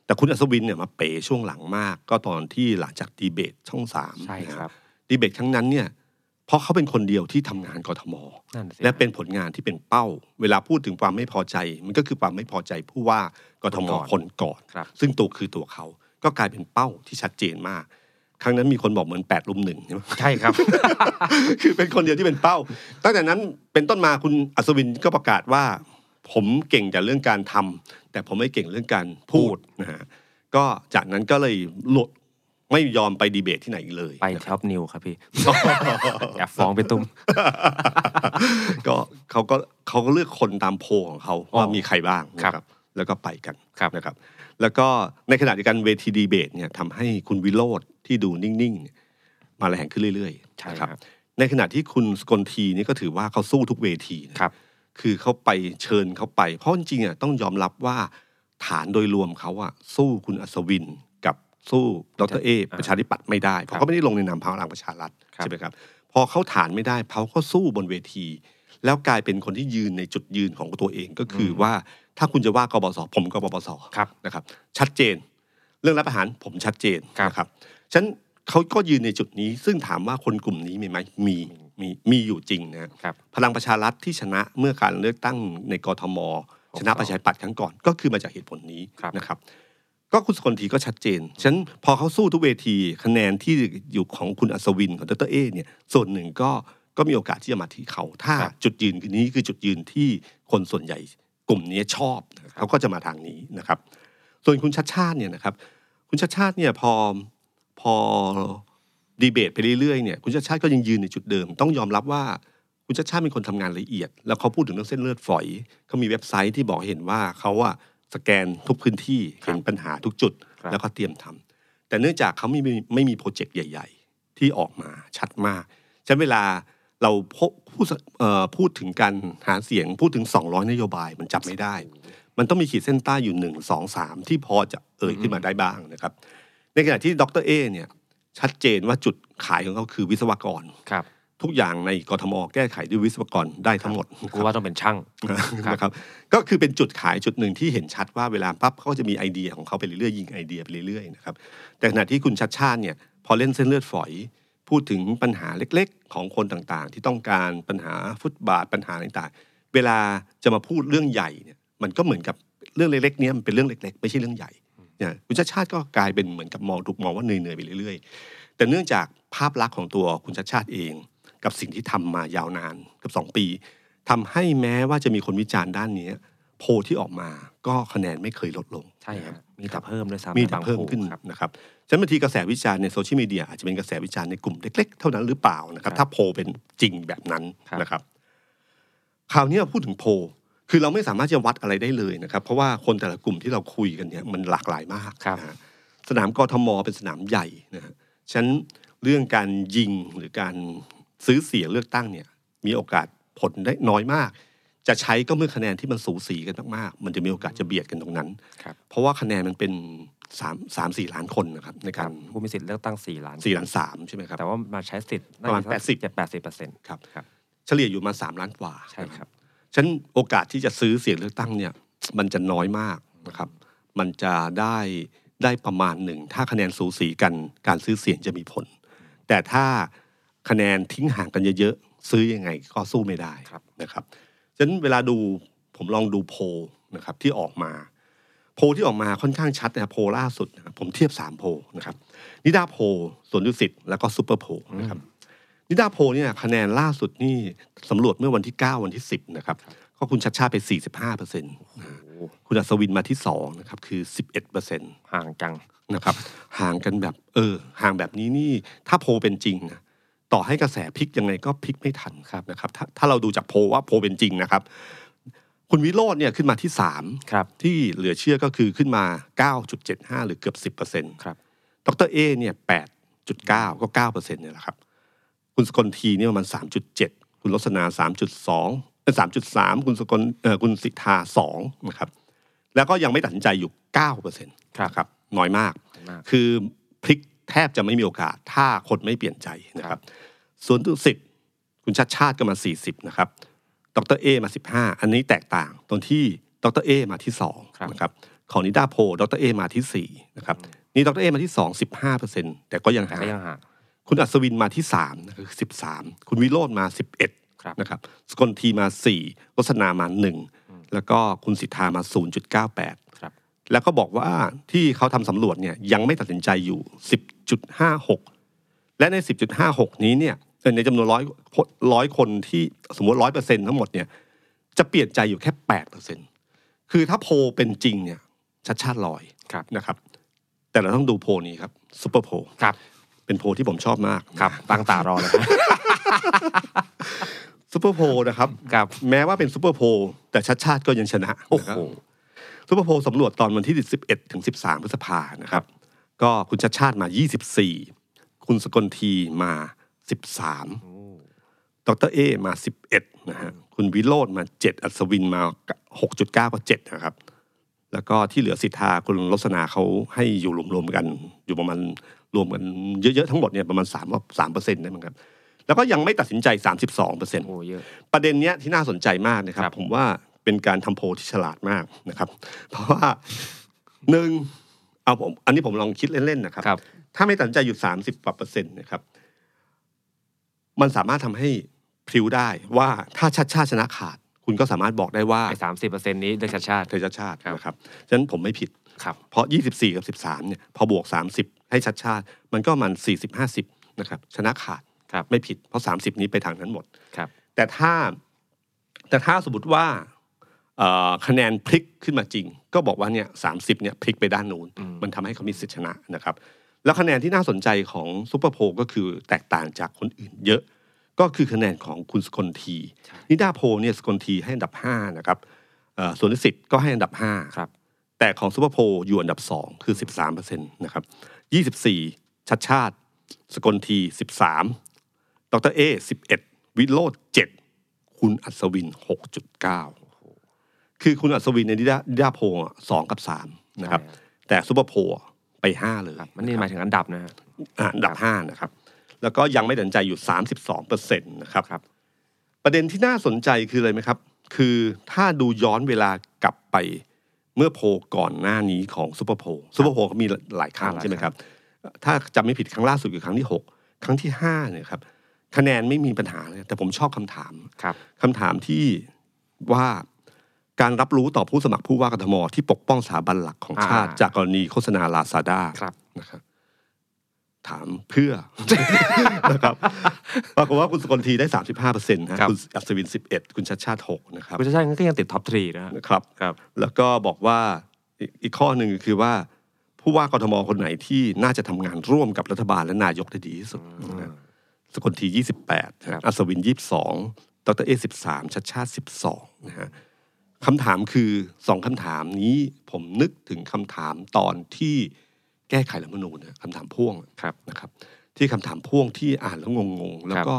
แต่คุณอัศวินเนี่ยมาเป๋ช่วงหลังมาก ก็ตอนที่หลังจากดีเบตช่องสามใช่นะครับดีเบตครั้งนั้นเนี่ยเพราะเขาเป็นคนเดียวที่ทำงานกทมนั่นสิและเป็นผลงานที่เป็นเป้า เวลาพูดถึงความไม่พอใจ มันก็คือความไม่พอใจผู้ว่ากทมคนก่อนครับซึ่งตัวคือตัวเขาก็กลายเป็นเป้าที่ชัดเจนมาก ครั้งนั้นมีคนบอกเหมือนแปดลุมหนึ่งใช่ไหมใช่ครับ คือเป็นคนเดียวที่เป็นเป้า ตั้งแต่นั้นเป็นต้นมาคุณอัศวินก็ประกาศว่า ผมเก่งแต่เรื่องการทำแต่ผมไม่เก่งเรื่องการพูดนะฮะก็จากนั้นก็เลยหลุดไม่ยอมไปดีเบตที่ไหนอีกเลยไปนะคท็รับอปนิวครับพี่แอบฟ้องไปตุ้มก็เขาก็เขาก็เลือกคนตามโพลของเขาอ๋อว่ามีใครบ้างนะคครัรับบแล้วก็ไปกันครับนะครับ แล้วก็ในขณะเดียวกันเวทีดีเบตเนี่ยทำให้คุณวิโรธที่ดูนิ่งๆเนี่ยมาแรงขึ้นเรื่อยๆใช่นะคครัรับบในขณะที่คุณสกลทีนี่ก็ถือว่าเขาสู้ทุกเวทีนะครับ คือเขาไปเชิญเขาไป เพราะจริงๆอะต้องยอมรับว่าฐานโดยรวมเขาอะสู้คุณอัศวินกับสู้ดรเออ่าประชาธิปัตย์ไม่ได้ เพครัราะบเขาไม่ได้ลงในนามพลังประชารัฐครับใช่ไหมครับ พอเขาฐานไม่ได้เขาก็สู้บนเวที แล้วกลายเป็นคนที่ยืนในจุดยืนของตัวเองก็คืออว่า ถ้าคุณจะว่ากบสผมก็ปปสครับนะครับ ชัดเจน เรื่องรัฐประหารผมชัดเจนครับนะครับฉะนันเขาก็ยืนในจุดนี้ ซึ่งถามว่าคนกลุ่มนี้มีไหมมีมีมีอยู่จริงนะครับพลังประชารัฐที่ชนะเมื่อการเลือกตั้งในกทม ชนะประชาธิปัตย์ครั้งก่อนก็คือมาจากเหตุผลนี้ครับนะครับ ก็คุณสกลทีก็ชัดเจนฉะนันพอเขาสู้ทุกเวทีคะแนนที่อยู่ของคุณอัศวินของดรเอเนี่ยส่วนหนึ่งก็ก็มีโอกาสที่จะมาที่เขา ถ้าครับจุดยืนคือนี้คือจุดยืนที่คนส่วนใหญ่ กลุ่มนี้ชอบนะครับเขาก็จะมาทางนี้นะครับ ส่วนคุณชัดชาติเนี่ยนะครับ คุณชัดชาติเนี่ยพอพอดีเบตไปเรื่อยๆเนี่ยคุณชัดชาติก็ยังยืนในจุดเดิม ต้องยอมรับว่าคุณชัดชาติเป็นคนทำงานละเอียด แล้วเขาพูดถึงเรื่องเส้นเลือดฝอยเขามีเว็บไซต์ที่บอกให้เห็นว่าเขาอะสแกนทุกพื้นที่เห็นปัญหาทุกจุดครับแล้วก็เตรียมทำแต่เนื่องจากเขาไม่มีไม่มีโปรเจกต์ใหญ่ ๆ ที่ออกมาชัดมากฉะนั้นเวลา เราพบพูดเอ่อพูดถึงการหาเสียงพูดถึง 200 นโยบายมันจับไม่ได้ มันต้องมีขีดเส้นใต้อยู่หนึ่งสองสามที่พอจะเอ่ยขึ้นมาได้บ้างนะครับ ในขณะที่ดรเอเนี่ยชัดเจนว่าจุดขายของเขาคือวิศวกรครับ ทุกอย่างในกทมแก้ไขด้วยวิศวกรได้ทั้งหมดกูว่าต้องเป็นช่างครับนะครับก็คือเป็นจุดขายจุดหนึ่งที่เห็นชัดว่าเวลาปั๊บเขาก็จะมีไอเดียของเขาไปเรื่อยๆยิงไอเดียไปเรื่อยๆนะครับแต่ขณะที่คุณชัดชาติเนี่ยพอเล่นเส้นเลือดฝอย พูดถึงปัญหาเล็กๆ ของคนต่างๆ ที่ต้องการปัญหาฟุตบาทปัญหาต่างๆ เวลาจะมาพูดเรื่องใหญ่เนี่ยมันก็เหมือนกับเรื่องเล็กๆเนี้ยมันเป็นเรื่องเล็กๆ ไม่ใช่เรื่องใหญ่เนี่ยคุณชัชชาติก็กลายเป็นเหมือนกับมองถูกมองว่าเหนื่อยๆไปเรื่อยๆ แต่เนื่องจากภาพลักษณ์ของตัวคุณชัชชาติเอง กับสิ่งที่ทำมายาวนานเกือบสองปีทำให้แม้ว่าจะมีคนวิจารณ์ด้านนี้โพลที่ออกมาก็คะแนนไม่เคยลดลงใช่ครับ มีแต่เพิ่มด้วยซ้ำมีในแต่บางเพิ่มโพลขึ้นครับนะครับฉะนั้นบางทีกระแสวิจารณ์ในโซเชียลมีเดียอาจจะเป็นกระแสวิจารณ์ในกลุ่มเล็ก ๆ เท่านั้นหรือเปล่านะครับครับถ้าโพลเป็นจริงแบบนั้นครับนะครับคราวนี้เราพูดถึงโพลคือเราไม่สามารถจะวัดอะไรได้เลยนะครับ เพราะว่าคนแต่ละกลุ่มที่เราคุยกันเนี่ยมันหลากหลายมากครับนะฮะสนามกทมเป็นสนามใหญ่นะฮะฉะนั้นเรื่องการยิงหรือการซื้อเสียงเลือกตั้งเนี่ยมีโอกาสผลได้น้อยมาก จะใช้ก็เมื่อคะแนนที่มันสูสีกันมากๆ มันจะมีโอกาสจะเบียดกันตรงนั้นครับเพราะว่าคะแนนมันเป็นสามสามสี่ล้านคนนะครับในคการับรผู้มีสิทธิ์เลือกตั้งสี่ล้านสี่ล้านสามใช่ไหมครับแต่ว่ามาใช้สิทธิ์ประมาณ80เจ็ดแปดสิบเปอร์เซ็นต์ครับครับเฉลี่ยอยู่มาสามล้านกว่าใช่ครับฉฉะนั้นโอกาสที่จะซื้อเสียงเลือกตั้งเนี่ยมันจะน้อยมากนะครับ มันจะได้ได้ประมาณหนึ่ง ถ้าคะแนนสูสีกันการซื้อเสียงจะมีผล แต่ถ้าคะแนนทิ้งห่างกันเยอะๆซื้อยังไงก็สู้ไม่ได้ครับนะครับ ฉะนั้นเวลาดูผมลองดูโพลนะครับที่ออกมา โพลที่ออกมาค่อนข้างชัดนะครับโพลล่าสุดนะครับผมเทียบสามโพลนะครับนิดาโพลสวนดุสิตแล้วก็ซูเปอร์โพลนะครับนิด้าโพลเนี่ยคะแนนล่าสุดนี่สำรวจเมื่อวันที่ 9 วันที่ 10นะครับก็คุณชัชชาติไป 45เปอร์เซ็นต์คุณอัศวินมาที่2นะครับคือ 11เปอร์เซ็นต์ห่างจังนะครับห่างกันแบบเออห่างแบบนี้นี่ถ้าโพลเป็นจริงนะ ต่อให้กระแสพลิกยังไงก็พลิกไม่ทันครับนะครับถ้าถ้าเราดูจากโพลว่าโพลเป็นจริงนะครับ คุณวิโรจน์เนี่ยขึ้นมาที่สามครับที่เหลือเชื่อก็คือขึ้นมา 9.75 หรือเกือบ 10เปอร์เซ็นต์ครับดร.เอ้เนี่ย8.9 ก็9เปอร์เซ็นต์เนี่ยแหละครับ คุณสกลธีเนี่ยประมาณ 3.7 คุณรสนา3.2เป็น3.3 คุณสกลเอ่อคุณศิธา2นะครับแล้วก็ยังไม่ตัดสินใจอยู่9เปอร์เซ็นต์ครับครับน้อยมากมากคือพลิก แทบจะไม่มีโอกาสถ้าคนไม่เปลี่ยนใจนะครับ สวนดุสิตคุณชัชชาติก็มา 40 นะครับ ดร.เอ้มา 15 อันนี้แตกต่างตรงที่ดรเอมาที่ครับ2นะครับ ของนิดาโพลดรเอมาที่4นะครับ นี่ดรเอมาที่ 2 15เปอร์เซ็นต์แต่ก็ยังแต่ห่าก็งยังห่างคุณอัศวินมาที่3นะครับคือ13คุณวิโรจน์มา 11ครับนะครับ สกลทีมา 4 รสนามา 1 แล้วก็คุณสิทธามา 0.98ครับ แล้วก็บอกว่าที่เขาทำสำรวจเนี่ยยังไม่ตัดสินใจอยู่ 10.56 และใน 10.56 นี้เนี่ยเอ่อในจำนวนร้อยร้อยคนที่สมมติร้อยเปอร์เซ็นต์ทั้งหมดเนี่ยจะเปลี่ยนใจอยู่แค่แปดเปอร์เซ็นคือถ้าโพลเป็นจริงเนี่ยชัชชาติลอยครับนะครับ แต่เราต้องดูโพลนี้ครับซูเปอร์โพลครับ เป็นโพลที่ผมชอบมากครับตั้งตารอเลยซูเปอร์โพลนะครับครับ แม้ว่าเป็นซูเปอร์โพลแต่ชัชชาติก็ยังชนะโอ้นะครับโห ซูเปอร์โพลสำรวจตอนวันที่ 11ถึง13 พฤษภานะครับ ก็คุณชัชชาติมา 24 คุณสกลทีมา 13 ดรเอมา 11 นะฮะ คุณวิโรจน์มา 7 อัศวินมา 6.9ก็7นะครับ แล้วก็ที่เหลือสิทธาคุณลสนาเขาให้อยู่รวมๆกัน อยู่ประมาณรวมกันเยอะๆทั้งหมดเนี่ยประมาณ3ว่า3เปอร์เซ็นต์ได้มั้งครับ แล้วก็ยังไม่ตัดสินใจ 32เปอร์เซ็นต์โอ้เยอะประเด็นเนี้ยที่น่าสนใจมากนะครับครับผมว่า เป็นการทำโพลที่ฉลาดมากนะครับ เพราะว่าหนึ่งเอาผมอันนี้ผมลองคิดเล่นๆนะครับครับถ้าไม่ตัดสินใจอยู่สามสิบกว่าเปอร์เซ็นต์นะครับ มันสามารถทำให้พริ้วได้ว่าถ้าชาติชาติชนะขาด คุณก็สามารถบอกได้ว่าไอ้สามสิบเปอร์เซ็นต์นี้เลือกชาติชาติเธอชาติชาติครับนะครับฉะนั้นผมไม่ผิดครับเพราะ24กับ13เนี่ยพอบวก30ให้ชัดชาติ มันก็มัน40 50นะครับชนะขาดครับไม่ผิดเพราะ30นี้ไปทางนั้นหมดครับ แต่ถ้าแต่ถ้าสมมติว่าเอ่อ คะแนนพลิกขึ้นมาจริง ก็บอกว่าเนี่ยกระแสเนี่ยพลิกไปด้านนู้นอืมมันทำให้เขามีสิทธิชนะนะครับ แล้วคะแนนที่น่าสนใจของซูเปอร์โพลก็คือแตกต่างจากคนอื่นเยอะ ก็คือคะแนนของคุณสกลธีนิด้าโพลเนี่ยสกลธีให้อันดับ5นะครับเอ่อสวนดุสิตก็ให้อันดับ5ครับแต่ของซูเปอร์โพลอยู่อันดับ 2 คือ 13เปอร์เซ็นต์นะครับ 24 ชัชชาติ สกลธี 13 ดร.เอ้ 11 วิโรจน์7คุณอัศวิน 6.9 คือคุณอัศวินในนิด้านิด้าโพลอะสองกับสามนะครับใช่แต่ซูเปอร์โพลอะไปห้าเลยครับมันนี่หมายถึงอันดับนะฮะอะอันดับห้านะครับ แล้วก็ยังไม่ตัดสินใจอยู่32เปอร์เซ็นต์นะครับครับประเด็นที่น่าสนใจคืออะไรไหมครับ คือถ้าดูย้อนเวลากลับไปเมื่อโพลก่อนหน้านี้ของซูเปอร์โพลซูเปอร์โพลเขามีหลายครั้งหลายครั้งใช่ไหมคครั้รับถ้าจำไม่ผิดครั้งล่าสุดคือครั้งที่หกครั้งที่ห้าเนี่ยครับคะแนนไม่มีปัญหาเลยแต่ผมชอบคำถามครับคำถามที่ว่า การรับรู้ต่อผู้สมัครผู้ว่ากทม.ที่ปกป้องสถาบันหลักของชาติอ่าจากกรณีโฆษณาลาซาด้าครับนะครับถามเพื่อนะครับปรากฏว่าคุณสกลธีได้สามสิบห้าเปอร์เซ็นต์นะครับคุณอัศวินสิบเอ็ดคุณชัชชาติหกนะครับคุณชัชชาติก็ยังติด top three นะฮะนะครับครับ แล้วก็บอกว่าอีกอีกข้อหนึ่งคือว่า ผู้ว่ากทมคนไหนที่น่าจะทำงานร่วมกับรัฐบาลและนายกได้ดีที่สุดนะสกลทียี่สิบแปดครับอัศวินยี่สิบสองดรเอสิบสามชัดชาติสิบสองนะฮะ คำถามคือสองคำถามนี้ผมนึกถึงคำถามตอนที่แก้ไขรัฐธรรมนูญนะคำถามพ่วงครับนะครับ ที่คำถามพ่วงที่อ่านแล้วงงๆ แล้วก็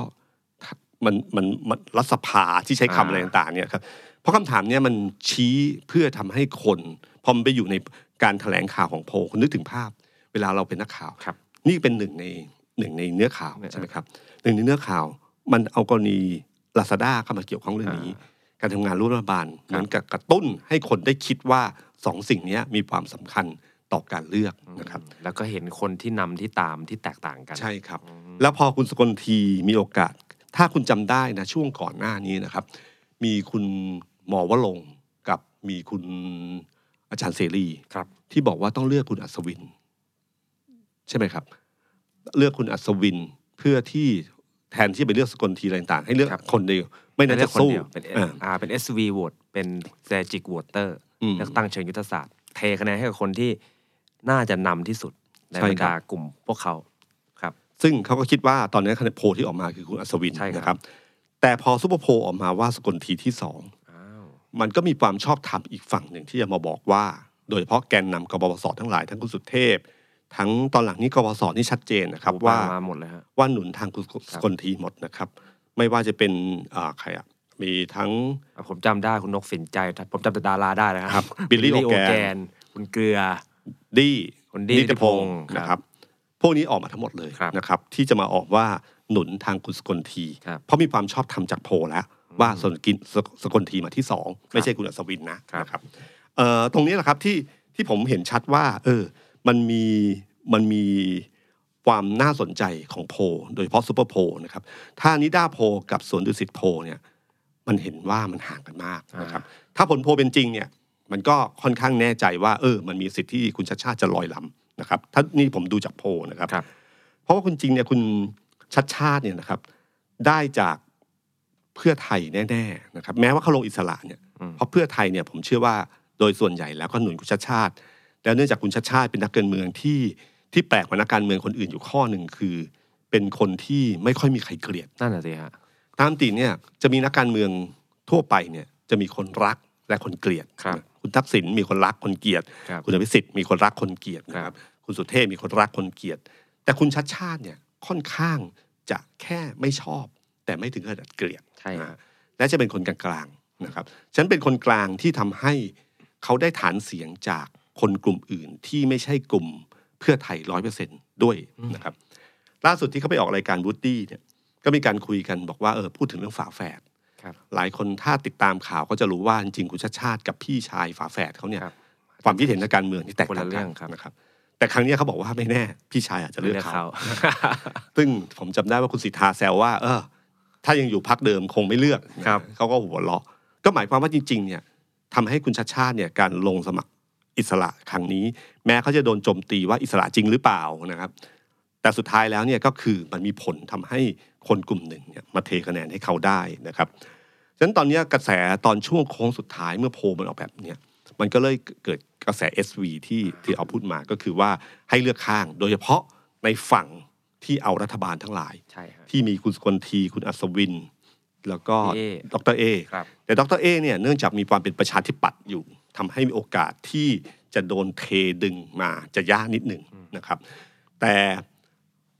มันมันมันรัฐสภาที่ใช้คำอ่าอะไรต่างๆเนี่ยครับเพราะคำถามเนี้ยมันชี้เพื่อทำให้คนพอมันไปอยู่ในการแถลงข่าวของโพลคุณนึกถึงภาพ เวลาเราเป็นนักข่าวครับ นี่เป็นหนึ่งในหนึ่งในเนื้อข่าวเนี่ยใช่ไหมครับหนึ่งในเนื้อข่าว มันเอากรณีลาซาด้าเข้ามาเกี่ยวข้องเรื่องนี้ การทำงานร่วมรัฐบาลเหมือนกับกระตุ้นให้คนได้คิดว่าสองสิ่งเนี้ยมีความสำคัญต่อการเลือกนะครับ แล้วก็เห็นคนที่นำที่ตามที่แตกต่างกันใช่ครับ แล้วพอคุณสกลทีมีโอกาส ถ้าคุณจำได้นะช่วงก่อนหน้านี้นะครับ มีคุณหมอวลงค์กับมีคุณอาจารย์เสรีครับ ที่บอกว่าต้องเลือกคุณอัศวิน ใช่ไหมครับ เลือกคุณอัศวินเพื่อที่ แทนที่ไปเลือกสกลทีอะไรต่างๆ ให้เลือกครับคนเดียว ไม่น่าเลืจะอกคนสู้เดียวเป็น อ่าอ่าเป็น SV vote เป็น strategic voter อืมเลือกตั้งเชิงยุทธศาสตร์ เทคะแนนให้กับคนที่น่าจะนำที่สุดในใช่บรรครัดาบกลุ่มพวกเขาครับ ซึ่งเขาก็คิดว่าตอนนี้คะแนนโพลที่ออกมาคือคุณอัศวินใช่ครับ นะครับ แต่พอซุปเปอร์โพลออกมาว่าสกลทีที่สอง อ้าวมันก็มีความชอบธรรมอีกฝั่งหนึ่งที่จะมาบอกว่า โดยเฉพาะแกนนำกบพศทั้งหลายทั้งคุณสุเทพ ทั้งตอนหลังนี้กบพศนี่ชัดเจนนะครับ ว่ามาหมดเลยฮะว่าหนุนทางคุณสกลทีหมดนะครับ ไม่ว่าจะเป็นอ่าใครอะมีทั้งอะผมจำได้คุณนกสินใจ ผมจำแต่ดาราได้นะคครัรับบบิลลี่โอโอแกนแกน คุณเกลือ ดี้คุณดี้นิติพงนิติพงศ์ศ์ครับนะครับ พวกนี้ออกมาทั้งหมดเลยครับนะครับ ที่จะมาออกว่าหนุนทางคุณสกลทีครับเพราะมีความชอบธรรมจากโพลแล้ว ว่าสนกินสสกลทีมาที่สองไม่ใช่คุณอัศวินนะครับนะครับเอ่อตรงนี้แหละครับที่ที่ผมเห็นชัดว่า เออ มันมีมันมีความน่าสนใจของโพลโดยเฉพาะซูเปอร์โพลนะครับถ้านิด้าโพลกับสวนดุสิตโพลเนี่ยมันเห็นว่ามันห่างกันมากนะครับถ้าผลโพลเป็นจริงเนี่ยมันก็ค่อนข้างแน่ใจว่าเออมันมีสิทธิ์ที่คุณชาติชาติจะลอยลำนะครับถ้านี่ผมดูจากโพลนะครับครับเพราะว่าคุณจริงเนี่ยคุณชัดชาติเนี่ยนะครับ ได้จากเพื่อไทยแน่ๆนะครับแม้ว่าเขาลงอิสระเนี่ยอืมเพราะเพื่อไทยเนี่ยผมเชื่อว่าโดยส่วนใหญ่แล้วก็หนุนคุณชัดชาติ แล้วเนื่องจากคุณชัดชาติเป็นนักการเมืองที่ที่แปลกกว่านักการเมืองคนอื่นอยู่ข้อหนึ่งคือ เป็นคนที่ไม่ค่อยมีใครเกลียดนั่นแหะสิฮะตามติเนี่ยจะมีนักการเมืองทั่วไปเนี่ยจะมีคนรักและคนเกลียดครับ คุณทักษิณมีคนรักคนเกลียดครับคุณอภิสิทธิ์มีคนรักคนเกลียดนะคครัรับบคุณสุเทพมีคนรักคนเกลียด แต่คุณชัดชาติเนี่ยค่อนข้างจะแค่ไม่ชอบ แต่ไม่ถึงขนาดเกลียดใช่ฮะนะและจะเป็นคนกลางๆนะครับฉันเป็นคนกลางที่ทำให้เขาได้ฐานเสียงจาก คนกลุ่มอื่นที่ไม่ใช่กลุ่มเพื่อไทยร้อยเปอร์เซ็นด้วยนะครับ ล่าสุดที่เขาไปออกรายการวูดดี้เนี่ยก็มีการคุยกันบอกว่าเออพูดถึงเรื่องฝาแฝดครับหลายคนถ้าติดตามข่าวก็จะรู้ว่าจริงๆคุณชาติชาติกับพี่ชายฝาแฝดเขาเนี่ยครับความคิดเห็นทางการเมืองที่แตกคนต่าละงเรื่กัอนงครับนะครับแต่ครั้งนี้เขาบอกว่าไม่แน่ พี่ชายอาจจะเลือกเขา ซึ่งผมจำได้ว่าคุณสิทธาแซวว่า เออ ถ้ายังอยู่พักเดิมคงไม่เลือกครับเขาก็หัวเราะก็หมายความว่าจริง ๆ เนี่ยทำให้คุณชาติชาติเนี่ยการลงสมัคร อิสระครั้งนี้ แม้เขาจะโดนโจมตีว่าอิสระจริงหรือเปล่านะครับ แต่สุดท้ายแล้วเนี่ยก็คือมันมีผลทำให้คนกลุ่มหนึ่งเนี่ยมาเทคะแนนให้เขาได้นะครับฉะนั้นตอนเนี้ยกระแสตอนช่วงโค้งสุดท้ายเมื่อโพลมันออกแบบเนี้ยมันก็เลยเกิดกระแส SV ที่ที่เอาพูดมาก็คือว่าให้เลือกข้างโดยเฉพาะในฝั่งที่เอารัฐบาลทั้งหลายใช่ฮะที่มีคุณสกลทีคุณอัศวิน แล้วก็พี่เอดรเอครับแต่ดรเอเนี่ยเนื่องจากมีความเป็นประชาธิปัตย์อยู่ ทำให้มีโอกาสที่จะโดนเทดึงมาจะยากนิดหนึ่งนะครับ แต่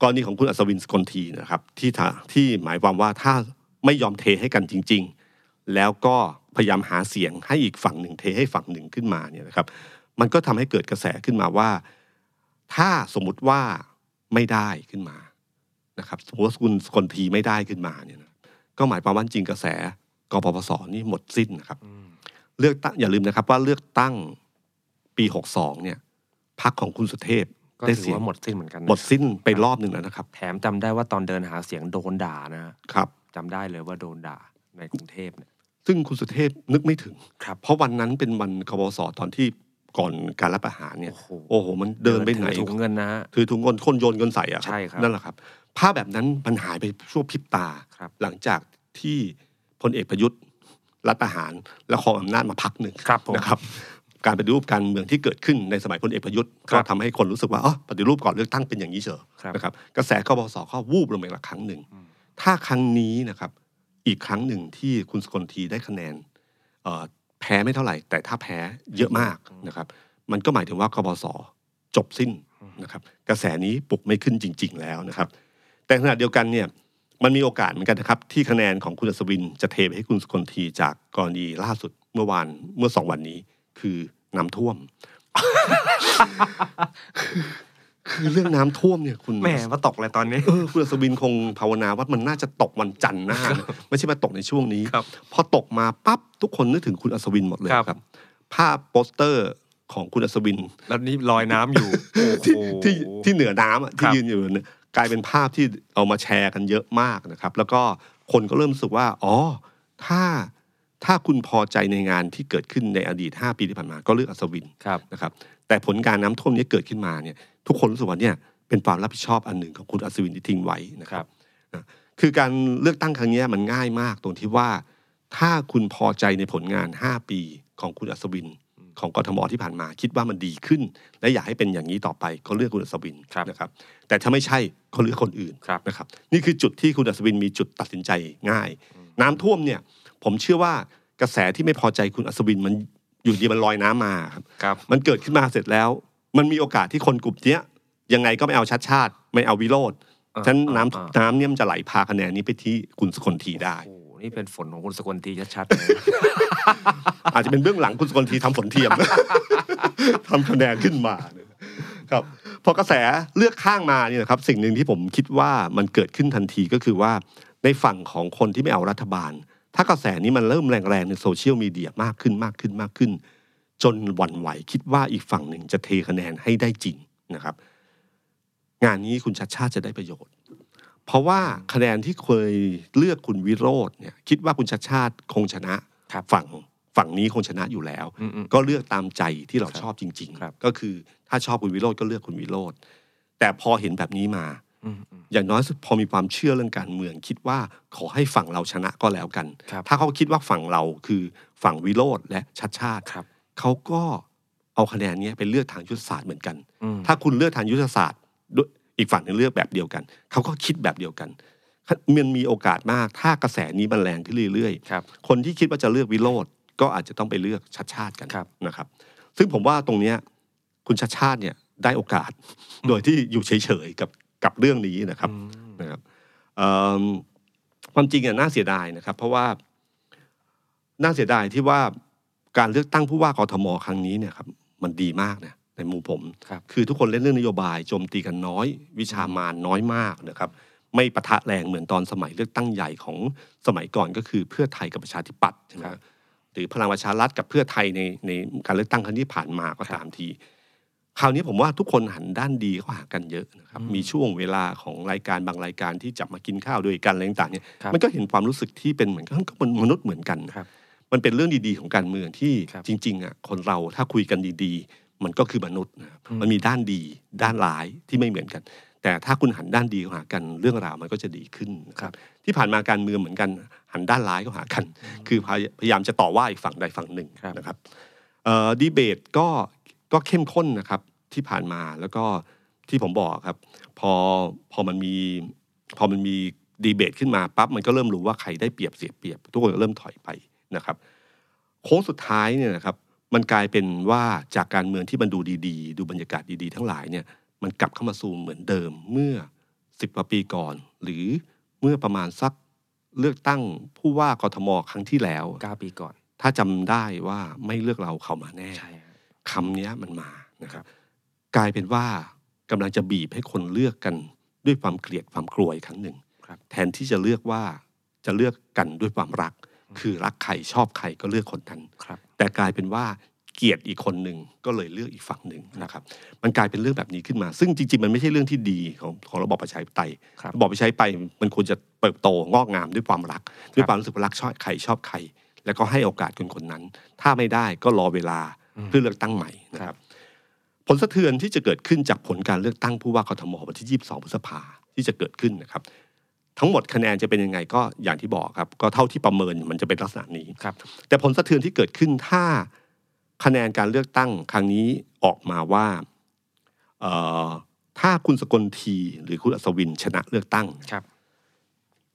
กรณีของคุณอัศวินสกลทีนะครับที่ถ้าที่หมายความว่าถ้าไม่ยอมเทให้กันจริง ๆ แล้วก็พยายามหาเสียงให้อีกฝั่งหนึ่งเทให้ฝั่งหนึ่งขึ้นมาเนี่ยนะครับ มันก็ทำให้เกิดกระแสขึ้นมาว่า ถ้าสมมุติว่าไม่ได้ขึ้นมานะครับสมมติว่าคุณสกลทีไม่ได้ขึ้นมาเนี่ยนะก็หมายความว่าจริงกระแสกปปสนี่หมดสิ้นนะครับอืม เลือกตั้งอย่าลืมนะครับว่าเลือกตั้งปีหกสองเนี่ยพักของคุณสุเทพก็ได้ถือเสียงว่าหมดสิ้นเหมือนกันนะหมดสิ้นไปรอบหนึ่งแล้วนะครับ แถมจำได้ว่าตอนเดินหาเสียงโดนด่านะฮะครับจำได้เลยว่าโดนด่าในกรุงเทพเนี่ยซึ่งคุณสุเทพนึกไม่ถึงครับเพราะวันนั้นเป็นวันกบสตอนที่ก่อนการรับประหารเนี่ยโอ้โหโอ้โห มันเดินไปไหนถือถุงเงินนะฮะถือถุงเงินคนโยนเงินใส่อะใช่ครับนั่นแหละครับภาพแบบนั้นมันหายไปชั่วพริบตาครับหลังจากที่พลเอกประยุทธ์ รัฐประหารและครองอำนาจมาพักหนึ่งครับผมนะครับการปฏิรูปการเมืองที่เกิดขึ้นในสมัยพลเอกประยุทธ์ครัก็บทำให้คนรู้สึกว่าอ๋อปฏิรูปก่อนเลือกตั้งเป็นอย่างนี้เฉยครับนะครับกระแสกบสก็วูบลงไปละครั้งหนึ่ง ถ้าครั้งนี้นะครับอีกครั้งหนึ่งที่คุณสกลทีได้คะแนนเอ่อแพ้ไม่เท่าไหร่ แต่ถ้าแพ้เยอะมากนะครับ มันก็หมายถึงว่ากบสจบสิ้นนะครับ กระแสนี้ปลุกไม่ขึ้นจริง ๆ แล้วนะครับ แต่ขณะเดียวกันเนี่ย มันมีโอกาสเหมือนกันนะครับ ที่คะแนนของคุณอัศวินจะเทไปให้คุณสกลทีจากกรณีล่าสุดเมื่อวานเมื่อสองวันนี้ คือน้ำท่วม คือเรื่องน้ำท่วมเนี่ยคุณแหม่มาตกเลยตอนนี้ เออคุณอัศวินคงภาวนาว่ามันน่าจะตกวันจันทร์หน้านะไม่ใช่มาตกในช่วงนี้ครับพอตกมาปั๊บทุกคนนึกถึงคุณอัศวินหมดเลยครับ ครับ ภาพโปสเตอร์ของคุณอัศวิน แล้วนี่ลอยน้ำอยู่ที่โอ้โห ที่ที่เหนือน้ำอะที่ครับ ยืนอยู่เนี่ย กลายเป็นภาพที่เอามาแชร์กันเยอะมากนะครับ แล้วก็คนก็เริ่มรู้สึกว่า อ๋อ ถ้าถ้าคุณพอใจในงานที่เกิดขึ้นในอดีต 5 ปีที่ผ่านมา ก็เลือกอัศวินครับนะครับ แต่ผลการน้ำท่วมนี้เกิดขึ้นมาเนี่ย ทุกคนรู้สึกว่าเนี่ยเป็นความรับผิดชอบอันหนึ่งของคุณอัศวินที่ทิ้งไว้นะคครัรับบนะคือการเลือกตั้งครั้งเนี้ยมันง่ายมากตรงที่ว่า ถ้าคุณพอใจในผลงาน 5 ปีของคุณอัศวิน ของกทมที่ผ่านมา คิดว่ามันดีขึ้น และอยากให้เป็นอย่างนี้ต่อไปก็เลือกคุณอัศวินครับนะครับ แต่ถ้าไม่ใช่ก็เลือกคนอื่นครับนะครับ นี่คือจุดที่คุณอัศวินมีจุดตัดสินใจง่าย น้ำท่วมเนี่ย ผมเชื่อว่ากระแสที่ไม่พอใจคุณอัศวินมันอยู่ดีมันลอยน้ำมาครับครับ มันเกิดขึ้นมาเสร็จแล้ว มันมีโอกาสที่คนกลุ่มเนี้ยยังไงก็ไม่เอาชัดชาติ ไม่เอาวิโรธอ่าฉะนั้นอ่าน้ำอ่าน้ำเนี่ยมันจะไหลพาคะแนนนี้ไปที่คุณสกลทีได้โอ้โห นี่เป็นฝนของคุณสกลทีชัดๆเลยอาจจะเป็นเบื้องหลังคุณสกลทีทำฝนเทียมทำคะแนนขึ้นมาครับพอกระแสเลือกข้างมาเนี่ยนะครับสิ่งหนึ่งที่ผมคิดว่ามันเกิดขึ้นทันทีก็คือว่าในฝั่งของคนที่ไม่เอารัฐบาล ถ้ากระแสนี้มันเริ่มแรงๆในโซเชียลมีเดียมากขึ้นมากขึ้นมากขึ้น จนหวั่นไหวคิดว่าอีกฝั่งหนึ่งจะเทคะแนนให้ได้จริงนะครับ งานนี้คุณชัดชาติจะได้ประโยชน์ เพราะว่าคะแนนที่เคยเลือกคุณวิโรธเนี่ยคิดว่าคุณชัดชาติคงชนะครับฝั่งฝั่งนี้คงชนะอยู่แล้วอืมก็เลือกตามใจที่เราครับชอบจริงครับๆก็คือถ้าชอบคุณวิโรธก็เลือกคุณวิโรธแต่พอเห็นแบบนี้มาอืมอืมอย่างน้อยสุดพอมีความเชื่อเรื่องการเมือง คิดว่าขอให้ฝั่งเราชนะก็แล้วกันครับถ้าเขาคิดว่าฝั่งเราคือฝั่งวิโรธและชัดชาติครับเขาก็เอาคะแนนเนี้ยไปเลือกทางยุทธศาสตร์เหมือนกันอืมถ้าคุณเลือกทางยุทธศาสตร์ด้วย อีกฝั่งหนึ่งเลือกแบบเดียวกัน เขาก็คิดแบบเดียวกันมันมีโอกาสมากถ้ากระแสนี้มันแรงขึ้นเรื่อยครับๆคนที่คิดว่าจะเลือกวิโรธก็อาจจะต้องไปเลือกชัดชาติกันครับนะครับ ซึ่งผมว่าตรงเนี้ยคุณชัดชาติเนี่ยได้โอกาสโดยที่อยู่เฉยๆกับกับเรื่องนี้นะครับอืมนะครับเอิ่มความจริงอะน่าเสียดายนะครับ เพราะว่าน่าเสียดายที่ว่าการเลือกตั้งผู้ว่ากทมครั้งนี้เนี่ยครับมันดีมากนะ ในมุมผมครับคือทุกคนเล่นเรื่องนโยบายโจมตีกันน้อย วิชามานน้อยมากนะครับ ไม่ปะทะแรงเหมือนตอนสมัยเลือกตั้งใหญ่ของสมัยก่อนก็คือเพื่อไทยกับประชาธิปัตย์ใช่ไหมครับหรือพลังประชารัฐกับเพื่อไทยในในการเลือกตั้งครั้งที่ผ่านมาก็ตามทีคราวนี้ผมว่าทุกคนหันด้านดีเข้าหากันเยอะนะครับอืมมีช่วงเวลาของรายการบางรายการที่จับมากินข้าวด้วยกันอะไรต่างๆเนี่ยครับมันก็เห็นความรู้สึกที่เป็นเหมือนกันก็เป็นมนุษย์เหมือนกันครับมันเป็นเรื่องดีๆของการเมืองที่ครับจริงๆอะคนเราถ้าคุยกันดีๆ มันก็คือมนุษย์นะครับอืมมันมีด้านดีด้านร้ายที่ไม่เหมือนกัน แต่ถ้าคุณหันด้านดีเข้าหากันเรื่องราวมันก็จะดีขึ้นนะครับ ที่ผ่านมาการเมืองเหมือนกันหันด้านร้ายเข้าหากัน คือพยพยายามจะต่อว่าอีกฝั่งใดฝั่งหนึ่งครับนะครับเอ่อดีเบตก็ก็เข้มข้นนะครับที่ผ่านมาแล้วก็ที่ผมบอกครับ พอพอมันมีพอมันมีดีเบตขึ้นมาปั๊บมันก็เริ่มรู้ว่าใครได้เปรียบเสียเปรียบ ทุกคนก็เริ่มถอยไปนะครับ โค้งสุดท้ายเนี่ยนะครับ มันกลายเป็นว่าจากการเมืองที่มันดูดีๆ ดูบรรยากาศดีๆ ทั้งหลายเนี่ยมันกลับเข้ามาสู่เหมือนเดิมเมื่อสิบกว่าปีก่อน หรือเมื่อประมาณสักเลือกตั้งผู้ว่ากทมครั้งที่แล้วเก้าปีก่อน ถ้าจำได้ว่าไม่เลือกเราเขามาแน่ใช่ฮะคำเนี้ยมันมานะครับ กลายเป็นว่ากำลังจะบีบให้คนเลือกกันด้วยความเกลียดความกลัวอีกครั้งหนึ่งครับแทนที่จะเลือกว่าจะเลือกกันด้วยความรัก คือรักใครชอบใครก็เลือกคนนั้นครับแต่กลายเป็นว่าเกลียดอีกคนหนึ่งก็เลยเลือกอีกฝั่งหนึ่งนะครับมันกลายเป็นเรื่องแบบนี้ขึ้นมา ซึ่งจริงๆ มันไม่ใช่เรื่องที่ดีของของระบอบประชาธิปไตยครับระบอบประชาธิปไตยมันควรจะเติบโตงอกงามด้วยความรัก ด้วยความรู้สึกว่ารักชอบใครชอบใคร แล้วก็ให้โอกาสคนคนนั้น ถ้าไม่ได้ก็รอเวลาอืมเพื่อเลือกตั้งใหม่นะคครัรับบผลสะเทือนที่จะเกิดขึ้นจากผลการเลือกตั้งผู้ว่ากทมวันที่ 22 พฤษภาที่จะเกิดขึ้นนะครับ ทั้งหมดคะแนนจะเป็นยังไงก็อย่างที่บอกครับ ก็เท่าที่ประเมินมันจะเป็นลักษณะนี้ครับ แต่ผลสะเทือนที่เกิดขึ้นถ้าคะแนนการเลือกตั้งครั้งนี้ออกมาว่าเอ่อถ้าคุณสกลทีหรือคุณอัศวินชนะเลือกตั้งครับ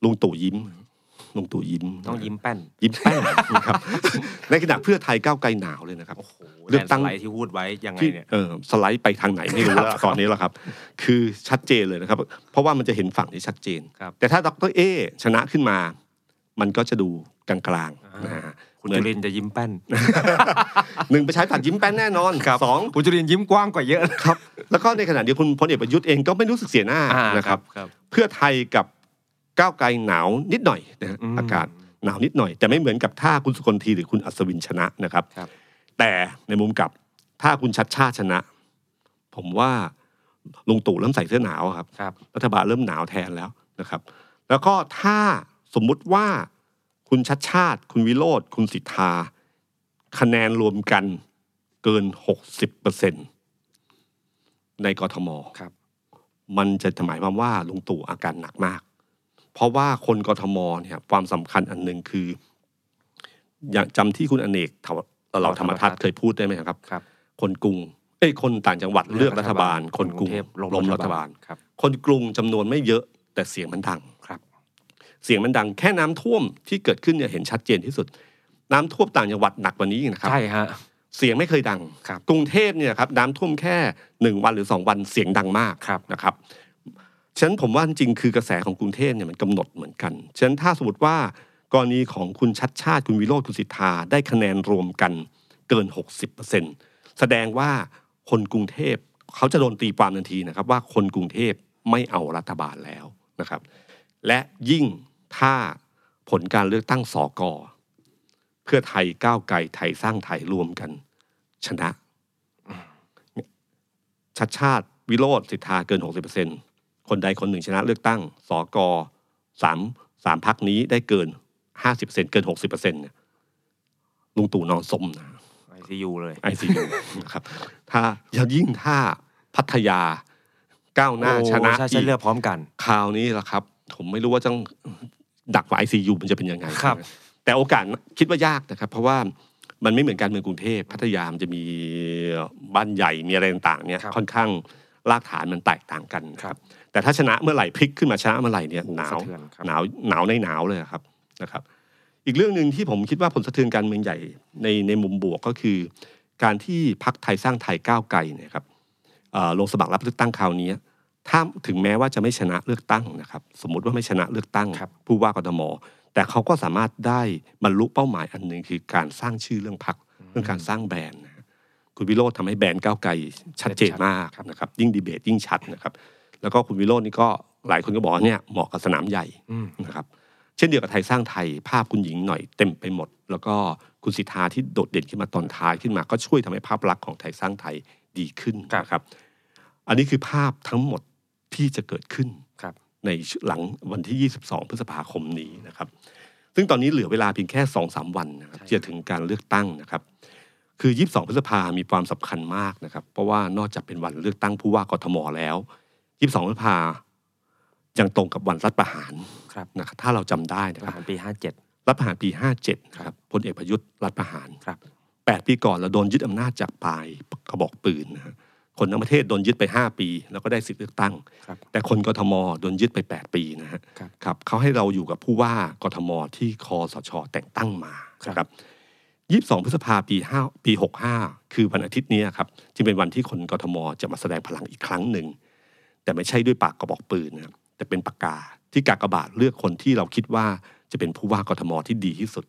ลุงตู่ยิ้ม ลุงตู่ยิ้มต้องยิ้มแป้น ยิ้มแป้นนะครับในขณะเพื่อไทยก้าวไกลหนาวเลยนะครับโอ้โหเลือกตั้งแลนด์สไลด์ที่พูดไว้ยังไงที่เนี่ยเออสไลด์ไปทางไหนไม่รู้แล้วตอนนี้แล้วครับ คือชัดเจนเลยนะครับ เพราะว่ามันจะเห็นฝั่งที่ชัดเจนครับแต่ถ้าดรเอ ชนะขึ้นมา มันก็จะดูกลางๆนะฮะคุณเหมือจุนรินทร์จะยิ้มแป้นหนึ่งประชาธิปัตย์ยิ้มแป้นแน่นอนสองคุณจุรินทร์ยิ้มกว้างกว่าเยอะครับ แล้วก็ในขณะเดียวกันพลเอกประยุทธ์เองก็ไม่รู้สึกเสียหน้าอ่านะครับครับ เพื่อไทยกับ ก้าวไกลหนาวนิดหน่อยนะฮะอืมอากาศหนาวนิดหน่อย แต่ไม่เหมือนกับถ้าคุณสุคนทีหรือคุณอัศวินชนะนะครับครับ แต่ในมุมกลับถ้าคุณชัดชาติชนะ ผมว่าลุงตู่เริ่มใส่เสื้อหนาวครับครับรัฐบาลเริ่มหนาวแทนแล้วนะครับ แล้วก็ถ้าสมมุติว่าคุณชัดชาติ คุณวิโรธคุณสิทธา คะแนนรวมกันเกินหกสิบเปอร์เซ็นในกทมครับ มันจะหมายความว่าลุงตู่อาการหนักมาก เพราะว่าคนกทมเนี่ยความสำคัญอันหนึ่งคือ อย่างจำที่คุณอเนกถวเราธรรมทัศน์เคยพูดได้ไหมครับ ครับ คนกรุง เอ้ยคนต่างจังหวัดเลือกรัฐบาล คนกรุงเทพล้มรัฐบาลครับ คนกรุงจำนวนไม่เยอะ แต่เสียงมันดังครับ เสียงมันดังแค่น้ำท่วมที่เกิดขึ้นเนี่ยเห็นชัดเจนที่สุด น้ำท่วมต่างจังหวัดหนักกว่านี้อีกนะครับใช่ฮะเสียงไม่เคยดังครับกรุงเทพเนี่ยครับน้ำท่วมแค่หนึ่งวันหรือสองวันเสียงดังมากครับนะครับ ฉะนั้นผมว่าจริงๆคือกระแสของกรุงเทพเนี่ยมันกำหนดเหมือนกัน ฉะนั้นถ้าสมมติว่ากรณีของคุณชัดชาติคุณวิโรธคุณสิทธาได้คะแนนรวมกันเกิน 60%แสดงว่าคนกรุงเทพเขาจะโดนตีความทันทีนะครับว่าคนกรุงเทพไม่เอารัฐบาลแล้วนะครับ และยิ่งถ้าผลการเลือกตั้งสอกอเพื่อไทยก้าวไกลไทยสร้างไทยรวมกัน ชนะชัดชาติวิโรธสิทธาเกิน 60% คนใดคนหนึ่งชนะเลือกตั้งสอกอสามสามพักนี้ได้เกิน50%เกิน60%เนี่ยลุงตู่นอนสมนะไอซียูเลยไอซียูนะครับ ถ้าอย่ายิ่งถ้าพัทยาก้าวหน้าโอ้ชนะใช่ใช่เลือกพร้อมกัน คราวนี้ละครับ ผมไม่รู้ว่าต้องดักกว่าไอซียูมันจะเป็นยังไงครับ แต่โอกาสคิดว่ายากนะครับ เพราะว่ามันไม่เหมือนการเมืองกรุงเทพพัทยามันจะมีบ้านใหญ่มีอะไรต่างๆเนี่ยครับค่อนข้างรากฐานมันแตกต่างกันครับ แต่ถ้าชนะเมื่อไหร่พลิกขึ้นมาชนะเมื่อไหร่เนี่ยหนาวสะเทือนครับหนาวหนาวในหนาวเลยครับนะครับ อีกเรื่องหนึ่งที่ผมคิดว่าผลสะเทือนการเมืองใหญ่ในในมุมบวกก็คือ การที่พักไทยสร้างไทยก้าวไกลเนี่ยครับเอ่อลงสมัครรับเลือกตั้งคราวนี้ถ้าถึงแม้ว่าจะไม่ชนะเลือกตั้งนะครับ สมมุติว่าไม่ชนะเลือกตั้งครับผู้ว่ากทมแต่เขาก็สามารถได้บรรลุเป้าหมายอันหนึ่งคือการสร้างชื่อเรื่องพักเรื่องการสร้างแบรนด์นะฮะคุณวิโรธทำให้แบรนด์ก้าวไกลชัดเจนมากนะครับยิ่งดีเบตยิ่งชัดนะครับ แล้วก็คุณวิโรจน์นี่ก็หลายคนก็บอกว่าเนี่ยเหมาะกับสนามใหญ่อืมนะครับเช่นเดียวกับไทยสร้างไทยภาพคุณหญิงหน่อยเต็มไปหมด แล้วก็คุณสิทธาที่โดดเด่นขึ้นมาตอนท้ายขึ้นมา ก็ช่วยทำให้ภาพลักษณ์ของไทยสร้างไทยดีขึ้นครับนะครับ อันนี้คือภาพทั้งหมดที่จะเกิดขึ้นครับในหลังวันที่ 22 พฤษภาคมนี้นะครับ ซึ่งตอนนี้เหลือเวลาเพียงแค่ 2-3 วันนะครับใช่ที่จะถึงการเลือกตั้งนะครับ คือ 22 พฤษภามีความสำคัญมากนะครับ เพราะว่านอกจากเป็นวันเลือกตั้งผู้ว่ากทมแล้ว 22พฤษภายังตรงกับวันรัฐประหารครับนะครับถ้าเราจำได้นะทครับหารปีห้าเจ็ดรัฐประหารปี57นะครับพลเอกประยุทธ์รัฐประหารครับ8ปีก่อนเราโดนยึดอำนาจจากปลายกระบอกปืนนะฮะคนทั้งประเทศโดนยึดไป 5 ปี แล้วก็ได้สิทธิเลือกตั้งครับแต่คนกทมโดนยึดไป 8 ปีนะฮะครับครับเขาให้เราอยู่กับผู้ว่ากทมที่คอสช แต่งตั้งมาครับนะครับ22 พฤษภาปี5ปี 65 คือวันอาทิตย์นี้ครับที่เป็นวันที่คนกทมจะมาแสดงพลังอีกครั้งหนึ่ง แต่ไม่ใช่ด้วยปากกระบอกปืนนะครับแต่เป็นปากกาที่กากบาทเลือกคนที่เราคิดว่าจะเป็นผู้ว่ากทมที่ดีที่สุด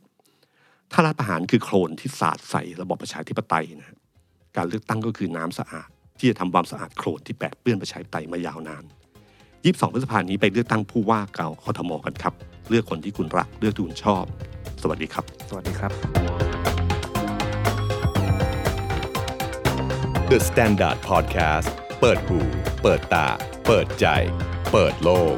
ถ้ารัฐประหารคือโคลนที่สาดใส่ระบอบประชาธิปไตยนะฮะการเลือกตั้งก็คือน้ำสะอาด ที่จะทำความสะอาดโคลนที่แปดเปื้อนประชาธิปไตยมายาวนาน22พฤษภาคมนี้ไปเลือกตั้งผู้ว่าเก่ากทมกันครับ เลือกคนที่คุณรักเลือกที่คุณชอบ สวัสดีครับ สวัสดีครับ The Standard Podcast เปิดหู เปิดตา เปิดใจ เปิดโลก